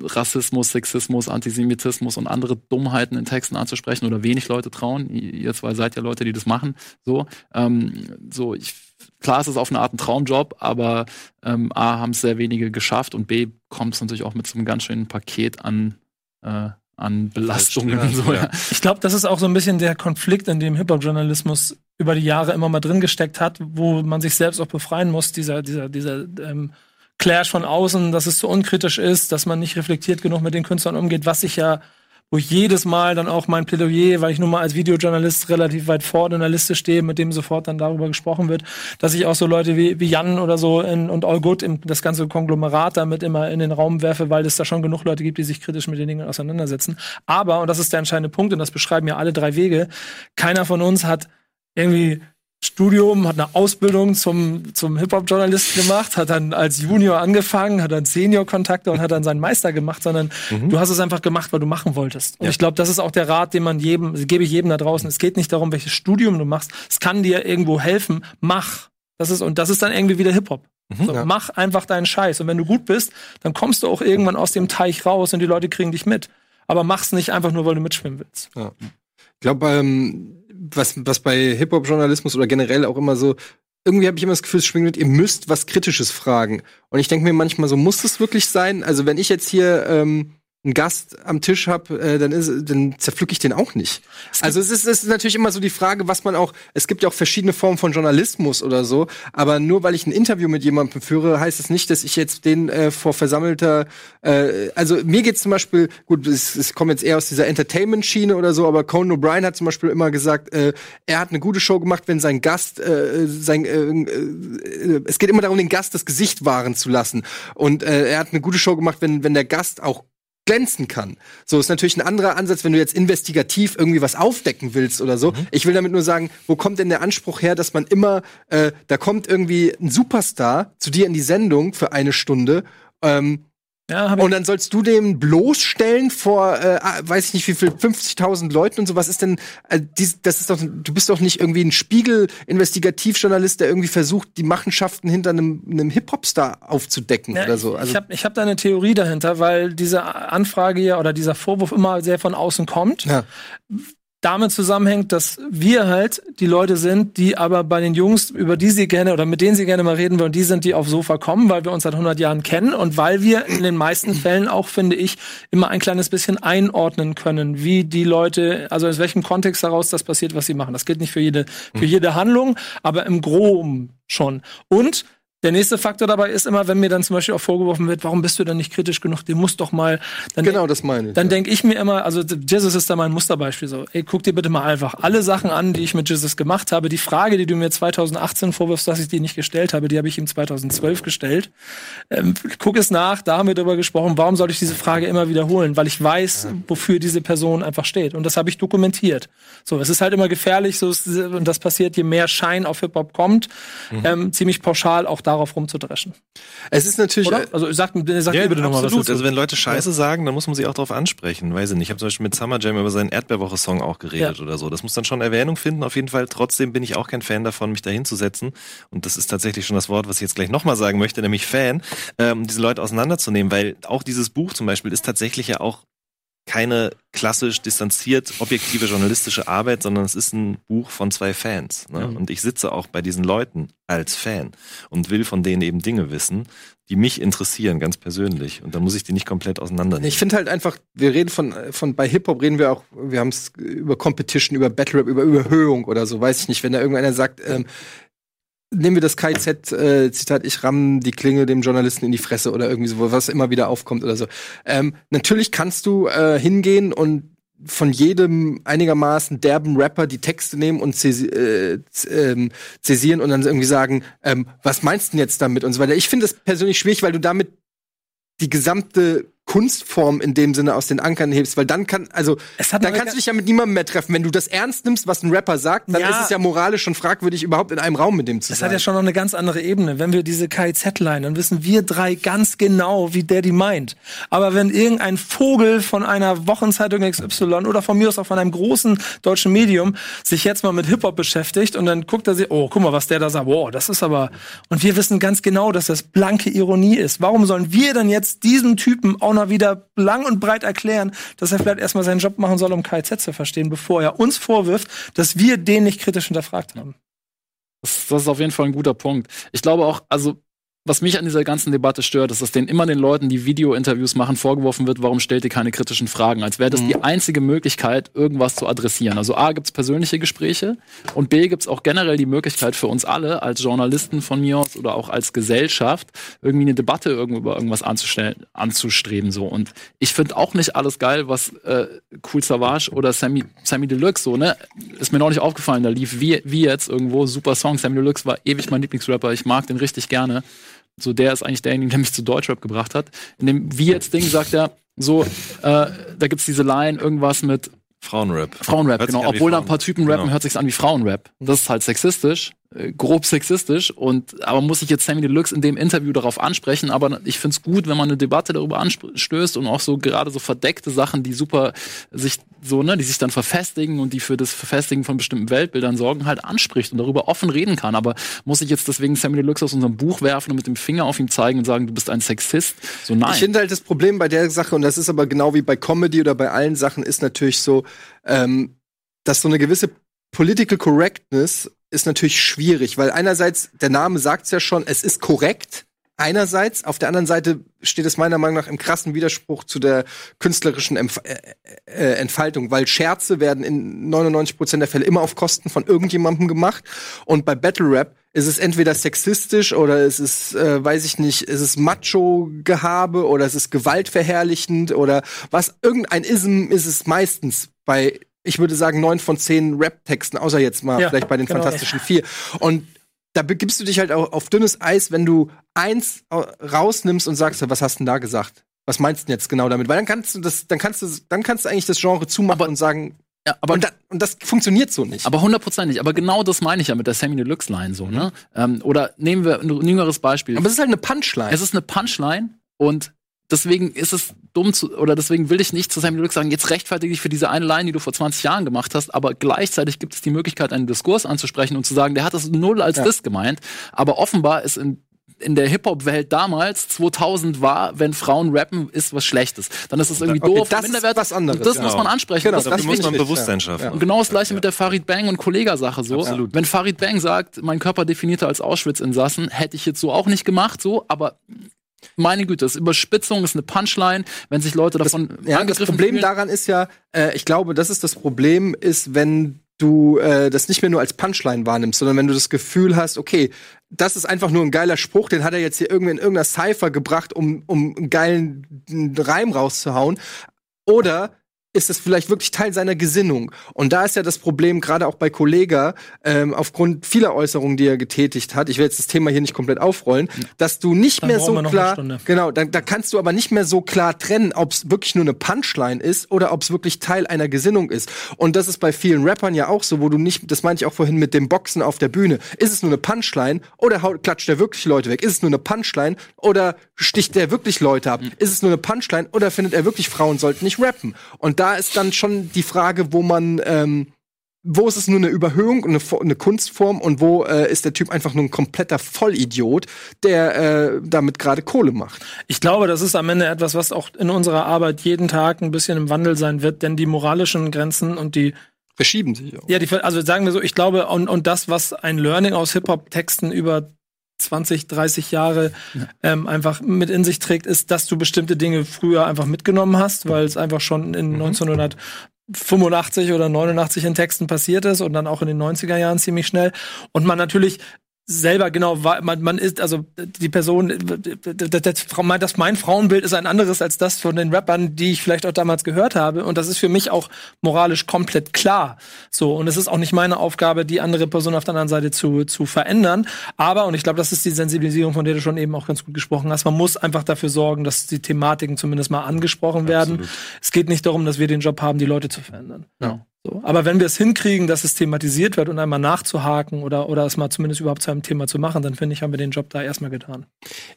Rassismus, Sexismus, Antisemitismus und andere Dummheiten in Texten anzusprechen oder wenig Leute trauen. Ihr zwei seid ja Leute, die das machen. So, ähm, so ich, klar ist es auf eine Art ein Traumjob, aber ähm, A haben es sehr wenige geschafft und B kommt es natürlich auch mit so einem ganz schönen Paket an äh, an Belastungen. Ja, so, ja. Ich glaube, das ist auch so ein bisschen der Konflikt, in dem Hip-Hop-Journalismus über die Jahre immer mal drin gesteckt hat, wo man sich selbst auch befreien muss, dieser, dieser, dieser ähm, Clash von außen, dass es zu unkritisch ist, dass man nicht reflektiert genug mit den Künstlern umgeht, was ich ja, wo ich jedes Mal dann auch mein Plädoyer, weil ich nun mal als Videojournalist relativ weit vorne in der Liste stehe, mit dem sofort dann darüber gesprochen wird, dass ich auch so Leute wie, wie Jan oder so in, und All Good, im, das ganze Konglomerat damit immer in den Raum werfe, weil es da schon genug Leute gibt, die sich kritisch mit den Dingen auseinandersetzen. Aber, und das ist der entscheidende Punkt, und das beschreiben ja alle drei Wege, keiner von uns hat irgendwie Studium, hat eine Ausbildung zum, zum Hip-Hop-Journalisten gemacht, hat dann als Junior angefangen, hat dann Senior-Kontakte und hat dann seinen Meister gemacht, sondern mhm. du hast es einfach gemacht, weil du machen wolltest. Und ja. ich glaube, das ist auch der Rat, den man jedem, gebe ich jedem da draußen. Es geht nicht darum, welches Studium du machst. Es kann dir irgendwo helfen. Mach. Das ist, und das ist dann irgendwie wieder Hip-Hop. Mhm, so, ja. Mach einfach deinen Scheiß. Und wenn du gut bist, dann kommst du auch irgendwann aus dem Teich raus und die Leute kriegen dich mit. Aber mach's nicht einfach nur, weil du mitschwimmen willst. Ja. Ich glaube, ähm, was, was bei Hip-Hop-Journalismus oder generell auch immer so, irgendwie habe ich immer das Gefühl, es schwingt mit, ihr müsst was Kritisches fragen. Und ich denke mir manchmal so, muss das wirklich sein? Also wenn ich jetzt hier ähm, einen Gast am Tisch habe, äh, dann, ist, dann zerpflücke ich den auch nicht. Es also es ist, es ist natürlich immer so die Frage, was man auch, es gibt ja auch verschiedene Formen von Journalismus oder so, aber nur weil ich ein Interview mit jemandem führe, heißt es nicht, dass ich jetzt den äh, vor versammelter, äh, also mir geht's zum Beispiel, gut, es, es kommt jetzt eher aus dieser Entertainment-Schiene oder so, aber Conan O'Brien hat zum Beispiel immer gesagt, äh, er hat eine gute Show gemacht, wenn sein Gast, äh, sein, äh, äh, es geht immer darum, den Gast das Gesicht wahren zu lassen. Und äh, er hat eine gute Show gemacht, wenn, wenn der Gast auch glänzen kann. So ist natürlich ein anderer Ansatz, wenn du jetzt investigativ irgendwie was aufdecken willst oder so. Mhm. Ich will damit nur sagen, wo kommt denn der Anspruch her, dass man immer, äh, da kommt irgendwie ein Superstar zu dir in die Sendung für eine Stunde ähm, ja, und dann sollst du dem bloßstellen vor, äh, ah, weiß ich nicht wie viel, 50.000 Leuten und so. Was ist denn, äh, dies, das ist doch, du bist doch nicht irgendwie ein Spiegel-Investigativjournalist, der irgendwie versucht, die Machenschaften hinter einem, einem Hip-Hop-Star aufzudecken ja, oder so. Also, ich habe ich hab da eine Theorie dahinter, weil diese Anfrage ja oder dieser Vorwurf immer sehr von außen kommt. Ja damit zusammenhängt, dass wir halt die Leute sind, die aber bei den Jungs, über die sie gerne oder mit denen sie gerne mal reden wollen, die sind, die aufs Sofa kommen, weil wir uns seit 100 Jahren kennen und weil wir in den meisten Fällen auch, finde ich, immer ein kleines bisschen einordnen können, wie die Leute, also aus welchem Kontext heraus das passiert, was sie machen. Das gilt nicht für jede, für jede Handlung, aber im Groben schon. Und der nächste Faktor dabei ist immer, wenn mir dann zum Beispiel auch vorgeworfen wird, warum bist du denn nicht kritisch genug? Du musst doch mal. genau, das meine ich. Dann ja. denke ich mir immer, also Jesus ist da mein Musterbeispiel so. Ey, guck dir bitte mal einfach alle Sachen an, die ich mit Jesus gemacht habe. Die Frage, die du mir 2018 vorwirfst, dass ich die nicht gestellt habe, die habe ich ihm 2012 gestellt. Ähm, guck es nach, da haben wir darüber gesprochen. Warum soll ich diese Frage immer wiederholen? Weil ich weiß, ja. wofür diese Person einfach steht. Und das habe ich dokumentiert. So, es ist halt immer gefährlich, so und das passiert, je mehr Schein auf Hip Hop kommt, mhm. ähm, ziemlich pauschal auch darauf rumzudreschen. Es ist natürlich. Oder? Also sag, sag ja, bitte nochmal was. Absolut. Also wenn Leute Scheiße ja. sagen, dann muss man sie auch darauf ansprechen. Weiß ich nicht. Ich habe zum Beispiel mit Summer Jam über seinen Erdbeerwoche-Song auch geredet ja. oder so. Das muss dann schon Erwähnung finden. Auf jeden Fall. Trotzdem bin ich auch kein Fan davon, mich da hinzusetzen. Und das ist tatsächlich schon das Wort, was ich jetzt gleich nochmal sagen möchte, nämlich Fan, ähm, diese Leute auseinanderzunehmen, weil auch dieses Buch zum Beispiel ist tatsächlich ja auch keine klassisch distanziert objektive journalistische Arbeit, sondern es ist ein Buch von zwei Fans. Ne? Mhm. Und ich sitze auch bei diesen Leuten als Fan und will von denen eben Dinge wissen, die mich interessieren, ganz persönlich. Und dann muss ich die nicht komplett auseinandernehmen. Ich finde halt einfach, wir reden von, von bei Hip-Hop reden wir auch, wir haben es über Competition, über Battle Rap, über Überhöhung oder so, weiß ich nicht. Wenn da irgendeiner sagt, ähm, nehmen wir das KZ-Zitat, äh, ich ramm die Klinge dem Journalisten in die Fresse oder irgendwie so, was immer wieder aufkommt oder so. Ähm, natürlich kannst du äh, hingehen und von jedem einigermaßen derben Rapper die Texte nehmen und äh, ähm, zäsieren und dann irgendwie sagen, ähm, was meinst du denn jetzt damit und so weiter. Ich finde das persönlich schwierig, weil du damit die gesamte Kunstform in dem Sinne aus den Ankern hebst, weil dann kann, also dann kannst du dich ja mit niemandem mehr treffen. Wenn du das ernst nimmst, was ein Rapper sagt, dann ja. ist es ja moralisch schon fragwürdig, überhaupt in einem Raum mit dem zu das sein. Das hat ja schon noch eine ganz andere Ebene. Wenn wir diese KIZ-Line, dann wissen wir drei ganz genau, wie der die meint. Aber wenn irgendein Vogel von einer Wochenzeitung XY oder von mir aus auch von einem großen deutschen Medium sich jetzt mal mit Hip-Hop beschäftigt und dann guckt er sich, oh, guck mal, was der da sagt, wow, das ist aber, und wir wissen ganz genau, dass das blanke Ironie ist. Warum sollen wir dann jetzt diesen Typen auch noch wieder lang und breit erklären, dass er vielleicht erstmal seinen Job machen soll, um KZ zu verstehen, bevor er uns vorwirft, dass wir den nicht kritisch hinterfragt haben. Das, das ist auf jeden Fall ein guter Punkt. Ich glaube auch, also was mich an dieser ganzen Debatte stört, ist, dass den immer den Leuten, die Video-Interviews machen, vorgeworfen wird, warum stellt ihr keine kritischen Fragen? Als wäre das mhm. die einzige Möglichkeit, irgendwas zu adressieren. Also A, gibt's persönliche Gespräche und B, gibt's auch generell die Möglichkeit für uns alle, als Journalisten von mir aus oder auch als Gesellschaft, irgendwie eine Debatte irgendwo über irgendwas anzustellen, anzustreben. So. Und ich finde auch nicht alles geil, was äh, Cool Savage oder Sammy, Sammy Deluxe so, ne? Ist mir noch nicht aufgefallen, da lief wie, wie jetzt irgendwo super Song. Sammy Deluxe war ewig mein Lieblingsrapper, ich mag den richtig gerne. So, der ist eigentlich derjenige, der mich zu Deutschrap gebracht hat. In dem Wie jetzt Ding sagt er, so, äh, da gibt's diese Line, irgendwas mit Frauenrap. Frauenrap, hört genau. Obwohl da ein paar Typen rappen, genau. hört sich's an wie Frauenrap. Das ist halt sexistisch. Äh, grob sexistisch und aber muss ich jetzt Sammy Deluxe in dem Interview darauf ansprechen, aber ich find's gut, wenn man eine Debatte darüber anstößt und auch so gerade so verdeckte Sachen, die super sich so, ne, die sich dann verfestigen und die für das Verfestigen von bestimmten Weltbildern sorgen, halt anspricht und darüber offen reden kann. Aber muss ich jetzt deswegen Sammy Deluxe aus unserem Buch werfen und mit dem Finger auf ihn zeigen und sagen, du bist ein Sexist? So nein. Ich finde halt das Problem bei der Sache, und das ist aber genau wie bei Comedy oder bei allen Sachen, ist natürlich so, ähm, dass so eine gewisse Political Correctness ist natürlich schwierig, weil einerseits, der Name sagt es ja schon, es ist korrekt. Einerseits, auf der anderen Seite steht es meiner Meinung nach im krassen Widerspruch zu der künstlerischen Empf äh, äh, Entfaltung, weil Scherze werden in 99% der Fälle immer auf Kosten von irgendjemandem gemacht. Und bei Battle Rap ist es entweder sexistisch oder es ist, äh, weiß ich nicht, ist es Macho-Gehabe oder es ist gewaltverherrlichend oder was, irgendein Ism ist es meistens bei ich würde sagen, neun von zehn Rap-Texten, außer jetzt mal ja, vielleicht bei den genau. Fantastischen Vier. Und da begibst du dich halt auch auf dünnes Eis, wenn du eins rausnimmst und sagst, was hast du denn da gesagt? Was meinst du denn jetzt genau damit? Weil dann kannst du das, dann kannst du, dann kannst du eigentlich das Genre zumachen aber, und sagen, ja, aber und, da, und, das funktioniert so nicht. Aber hundertprozentig. Aber genau das meine ich ja mit der Sammy Deluxe Line so, ne? Ähm, oder nehmen wir ein jüngeres Beispiel. Aber es ist halt eine Punchline. Es ist eine Punchline und deswegen ist es dumm zu, oder deswegen will ich nicht zu seinem Glück sagen, jetzt rechtfertige dich für diese eine Line, die du vor 20 Jahren gemacht hast, aber gleichzeitig gibt es die Möglichkeit, einen Diskurs anzusprechen und zu sagen, der hat das null als ja. das gemeint, aber offenbar ist in in der Hip-Hop-Welt damals, 2000 war, wenn Frauen rappen, ist was Schlechtes. Dann ist es irgendwie okay, doof, das minderwertig. Ist was anderes. Und das genau. muss man ansprechen. Genau, das, das muss man Bewusstsein schaffen. Ja. Und genau das gleiche ja. mit der Farid Bang und Kollega-Sache so. Absolut. Wenn Farid Bang sagt, mein Körper definierte als Auschwitz-Insassen, hätte ich jetzt so auch nicht gemacht, so, aber meine Güte, das ist Überspitzung, ist eine Punchline, wenn sich Leute davon das, ja, das Problem fühlen. daran ist ja, äh, ich glaube, das ist das Problem, ist, wenn du äh, das nicht mehr nur als Punchline wahrnimmst, sondern wenn du das Gefühl hast, okay, das ist einfach nur ein geiler Spruch, den hat er jetzt hier irgendwie in irgendeiner Cypher gebracht, um, um einen geilen Reim rauszuhauen. Oder ist es vielleicht wirklich Teil seiner Gesinnung. Und da ist ja das Problem, gerade auch bei Kollega, ähm, aufgrund vieler Äußerungen, die er getätigt hat, ich will jetzt das Thema hier nicht komplett aufrollen, dass du nicht dann mehr so klar, genau, da, da kannst du aber nicht mehr so klar trennen, ob es wirklich nur eine Punchline ist oder ob es wirklich Teil einer Gesinnung ist. Und das ist bei vielen Rappern ja auch so, wo du nicht, das meinte ich auch vorhin mit dem Boxen auf der Bühne, ist es nur eine Punchline oder haut, klatscht der wirklich Leute weg? Ist es nur eine Punchline oder sticht der wirklich Leute ab? Mhm. Ist es nur eine Punchline oder findet er wirklich Frauen sollten nicht rappen? Und da da ist dann schon die Frage, wo man ähm, wo ist es nur eine Überhöhung und eine, eine Kunstform und wo äh, ist der Typ einfach nur ein kompletter Vollidiot, der äh, damit gerade Kohle macht. Ich glaube, das ist am Ende etwas, was auch in unserer Arbeit jeden Tag ein bisschen im Wandel sein wird, denn die moralischen Grenzen und die verschieben sich auch. Ja, die, also sagen wir so, ich glaube, und, und das, was ein Learning aus Hip-Hop-Texten über 20, 30 Jahre ja. ähm, einfach mit in sich trägt, ist, dass du bestimmte Dinge früher einfach mitgenommen hast, weil es einfach schon in mhm. 1900 85 oder 89 in Texten passiert ist und dann auch in den 90er Jahren ziemlich schnell. Und man natürlich selber genau man, man ist also die Person das, das mein Frauenbild ist ein anderes als das von den Rappern die ich vielleicht auch damals gehört habe. Und das ist für mich auch moralisch komplett klar. So und es ist auch nicht meine Aufgabe die andere Person auf der anderen Seite zu zu verändern. Aber und ich glaube das ist die Sensibilisierung von der du schon eben auch ganz gut gesprochen hast man muss einfach dafür sorgen dass die Thematiken zumindest mal angesprochen werden. Absolut. es geht nicht darum dass wir den Job haben die Leute zu verändern. Ja. So. Aber wenn wir es hinkriegen, dass es thematisiert wird und einmal nachzuhaken oder, oder es mal zumindest überhaupt zu einem Thema zu machen, dann finde ich, haben wir den Job da erstmal getan.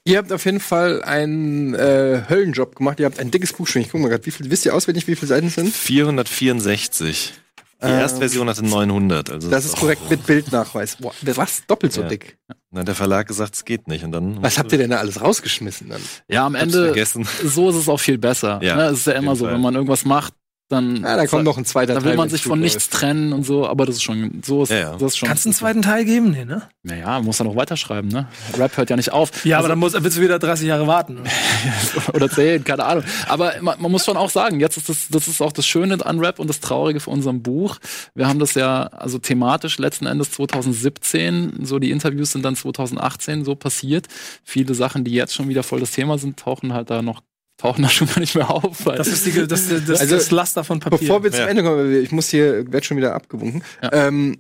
Ihr habt auf jeden Fall einen äh, Höllenjob gemacht. Ihr habt ein dickes Buch schon. Ich gucke mal gerade, wie viel, wisst ihr auswendig, wie viele Seiten es sind? 464. Die ähm, erste Version hatte 900. Also das ist korrekt oh. mit Bildnachweis. Boah, was? Doppelt so ja. dick? Na, der Verlag gesagt, es geht nicht. Und dann was habt ihr denn da alles rausgeschmissen dann? Ja, am Ende, so ist es auch viel besser. Ja, ne? Es ist ja immer so, Fall. wenn man irgendwas macht, dann ja, da kommt noch ein zweiter Teil. Da will man sich von nichts trennen und so, aber das ist schon so ist, ja, ja. das ist schon. Kannst du einen zweiten Teil geben, nee, ne? Naja, muss er noch weiterschreiben, ne? Rap hört ja nicht auf. Ja, also, aber dann muss, willst du wieder 30 Jahre warten. oder 10, keine Ahnung. Aber man, man, muss schon auch sagen, jetzt ist das, das ist auch das Schöne an Rap und das Traurige für unserem Buch. Wir haben das ja, also thematisch letzten Endes 2017, so die Interviews sind dann 2018 so passiert. Viele Sachen, die jetzt schon wieder voll das Thema sind, tauchen halt da noch tauchen da schon mal nicht mehr auf. das ist die, das, das, also, das Laster von Papier. Bevor wir zum Ende kommen, ich muss hier, werde schon wieder abgewunken. Ja. Ähm,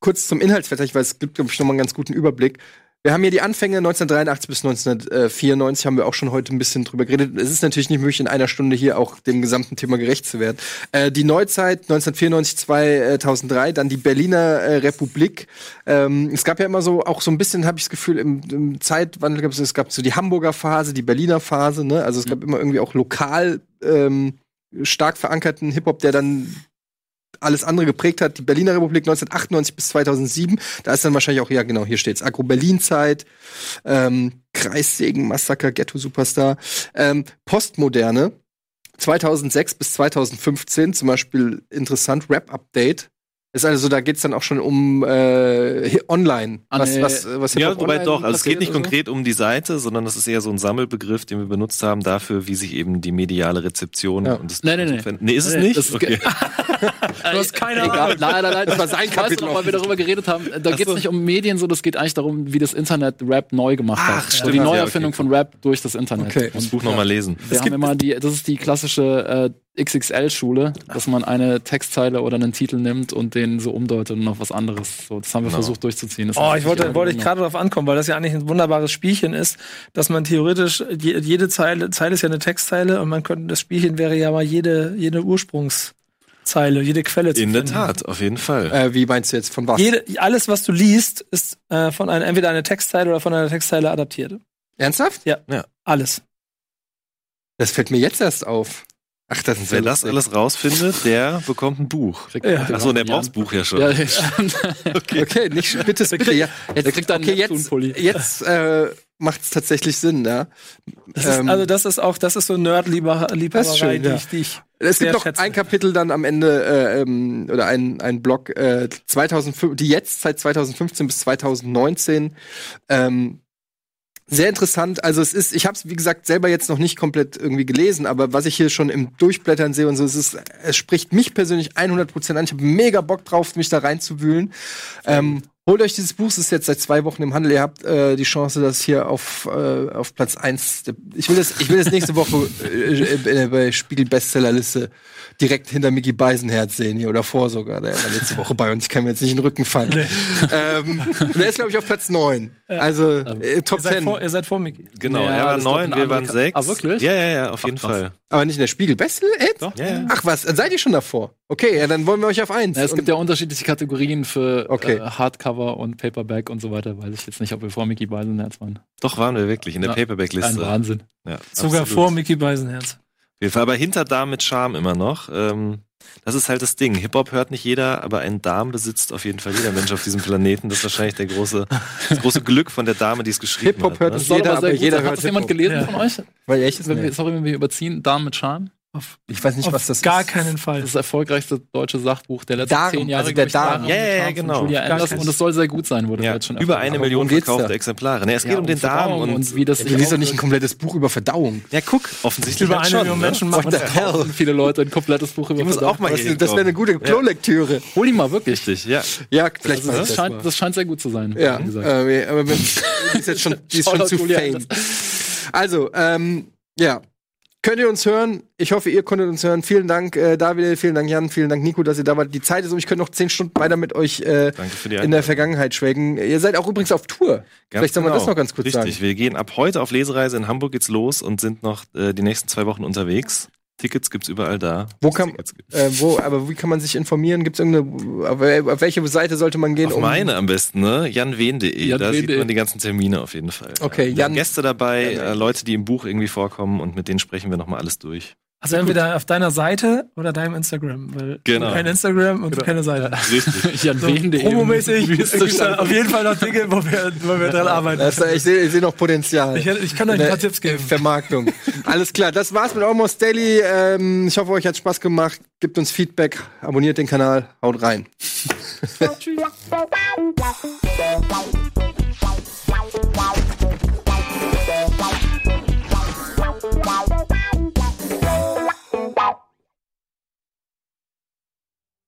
kurz zum Inhaltsverzeichnis, weil es gibt, glaube ich, noch mal einen ganz guten Überblick. Wir haben hier die Anfänge 1983 bis 1994, haben wir auch schon heute ein bisschen drüber geredet. Es ist natürlich nicht möglich, in einer Stunde hier auch dem gesamten Thema gerecht zu werden. Äh, die Neuzeit 1994, 2003, dann die Berliner äh, Republik. Ähm, es gab ja immer so, auch so ein bisschen, habe ich das Gefühl, im, im Zeitwandel gab es, es gab so die Hamburger Phase, die Berliner Phase, ne? Also es gab mhm. immer irgendwie auch lokal ähm, stark verankerten Hip-Hop, der dann alles andere geprägt hat. Die Berliner Republik 1998 bis 2007. Da ist dann wahrscheinlich auch, ja genau, hier steht's, Agro-Berlin-Zeit, ähm, Kreissägen-Massaker, Ghetto-Superstar, ähm, Postmoderne 2006 bis 2015, zum Beispiel interessant, Rap-Update ist also, da geht's dann auch schon um äh, online. Was, was, was ja, wobei doch. Also es geht nicht so? konkret um die Seite, sondern das ist eher so ein Sammelbegriff, den wir benutzt haben dafür, wie sich eben die mediale Rezeption ja. und das Nein, nein, nein. Nee, ist es nicht? Ist okay. du hast keine Ahnung. Nein, nein, nein. Das war sein Kapitel. Noch, weil wir darüber geredet haben. Da geht es nicht um Medien, so das geht eigentlich darum, wie das Internet Rap neu gemacht Ach, hat. Stimmt. So die Neuerfindung ja, okay. von Rap durch das Internet. Okay. Und, das Buch nochmal lesen. Wir haben immer die, das ist die klassische äh, XXL-Schule, dass man eine Textzeile oder einen Titel nimmt und den so umdeutet und noch was anderes. So, das haben wir genau. versucht durchzuziehen. Das oh, ich wollte, wollte ich gerade darauf ankommen, weil das ja eigentlich ein wunderbares Spielchen ist, dass man theoretisch, jede Zeile, Zeile ist ja eine Textzeile und man könnte, das Spielchen wäre ja mal jede, jede Ursprungszeile, jede Quelle zu In der Tat, auf jeden Fall. Äh, wie meinst du jetzt, von was? Jede, alles, was du liest, ist äh, von einer, entweder einer Textzeile oder von einer Textzeile adaptiert. Ernsthaft? Ja. ja. Alles. Das fällt mir jetzt erst auf. Ach, das ist Wer das alles rausfindet, der bekommt ein Buch. Ja. Achso, der braucht das Buch ja schon. Ja, okay. okay, nicht bitte, bitte. Ja. Jetzt, kriegt okay, jetzt, jetzt äh, macht es tatsächlich Sinn, ja. Das ähm, ist, also das ist auch, das ist so Nerd-Liebhaberei, die, ich, die ich Es gibt noch ein Kapitel dann am Ende äh, ähm, oder ein, ein Blog äh, 2005, die jetzt seit 2015 bis 2019 ähm, sehr interessant. Also es ist, ich habe es wie gesagt selber jetzt noch nicht komplett irgendwie gelesen, aber was ich hier schon im Durchblättern sehe und so, es ist, es spricht mich persönlich 100 Prozent an. Ich habe mega Bock drauf, mich da reinzuwühlen. Ähm, Holt euch dieses Buch, es ist jetzt seit zwei Wochen im Handel. Ihr habt äh, die Chance, das hier auf, äh, auf Platz eins. Ich will das, ich will das nächste Woche äh, äh, bei Spiegel Bestsellerliste direkt hinter Mickey Beisenherz sehen hier oder vor sogar. Der war letzte Woche bei uns. Ich kann mir jetzt nicht in den Rücken fallen. Nee. ähm, der ist, glaube ich, auf Platz neun. Also äh, Top ihr Ten. Vor, ihr seid vor Mickey. Genau, ja, er war neun, wir waren sechs. Ah, wirklich? Ja, ja, ja, auf jeden Ach, Fall. Aber nicht in der Spiegel Bestseller? Doch. Ja, ja. Ach was, seid ihr schon davor? Okay, ja, dann wollen wir euch auf eins. Ja, es gibt ja unterschiedliche Kategorien für okay. äh, Hardcover und Paperback und so weiter. Weiß ich jetzt nicht, ob wir vor Mickey Beisenherz waren. Doch, waren wir wirklich in der Paperback-Liste. Ein Wahnsinn. Ja, Sogar absolut. vor Mickey Beisenherz. Fall, aber hinter da mit Charme immer noch. Ähm, Das ist halt das Ding. Hip-Hop hört nicht jeder, aber einen Darm besitzt auf jeden Fall jeder Mensch auf diesem Planeten. Das ist wahrscheinlich der große, das große Glück von der Dame, die es geschrieben Hip-Hop hat. hört ne? nicht jeder, aber jeder Hat hört das jemand Hip-Hop. gelesen Ja. von euch? Weil echtes Wenn wir, sorry, wenn wir überziehen, Darm mit Charme. Auf, Ich weiß nicht, auf was das gar ist. keinen Fall. Das ist das erfolgreichste deutsche Sachbuch der letzten Darm, zehn Jahre. also der Darm. Ja, ja, ja, genau. Julia Gar Anderson. kein- Und es soll sehr gut sein, wurde Ja, jetzt schon über eine Million verkaufte? Exemplare. Ne, es geht Ja, um den Darm und, und wie das Du liest doch nicht ein komplettes Buch über Verdauung. ja, guck, offensichtlich Über eine schon, Million ne? Menschen machen the das. hell? viele Leute ein komplettes Buch über Verdauung. auch mal Das, wäre eine gute Ja. Klolektüre. Hol ihn mal wirklich. Richtig, ja. Ja, vielleicht Also das, scheint, das scheint sehr gut zu sein. Ja, wie gesagt. äh, aber wenn, die ist jetzt schon, die ist schon Shoutout zu fame. Also, ähm, ja. Könnt ihr uns hören? Ich hoffe, ihr konntet uns hören. Vielen Dank, äh, David, vielen Dank, Jan, vielen Dank, Nico, dass ihr da wart. Die Zeit ist um. Ich könnte noch zehn Stunden weiter mit euch äh, in der. Vergangenheit schwelgen. Ihr seid auch übrigens auf Tour. Ganz Vielleicht soll man genau. das noch ganz kurz Richtig, sagen. wir gehen ab heute auf Lesereise in Hamburg geht's los und sind noch äh, die nächsten zwei Wochen unterwegs. Tickets gibt's überall da. Wo kann, gibt's. äh, wo, aber wie kann man sich informieren? Gibt es irgendeine, auf, wel- auf welche Seite sollte man gehen? Auf meine am besten, ne? janwen.de. Jan Da sieht man die ganzen Termine auf jeden Fall. Okay, Wir haben Jan- Gäste dabei, Jan- äh, Leute, die im Buch irgendwie vorkommen und mit denen sprechen wir nochmal alles durch. Also entweder auf deiner Seite oder deinem Instagram. Weil Genau. kein Instagram und du keine Seite. Richtig. So, promomäßig Wüste gibt's da Stadt. auf jeden Fall noch Dinge, wo wir, wo wir dran arbeiten. Das, ich sehe ich seh noch Potenzial. Ich, ich kann euch ein paar Tipps geben. Vermarktung. Alles klar, das war's mit Almost Daily. Ähm, ich hoffe, euch hat Spaß gemacht. Gebt uns Feedback, abonniert den Kanal, haut rein.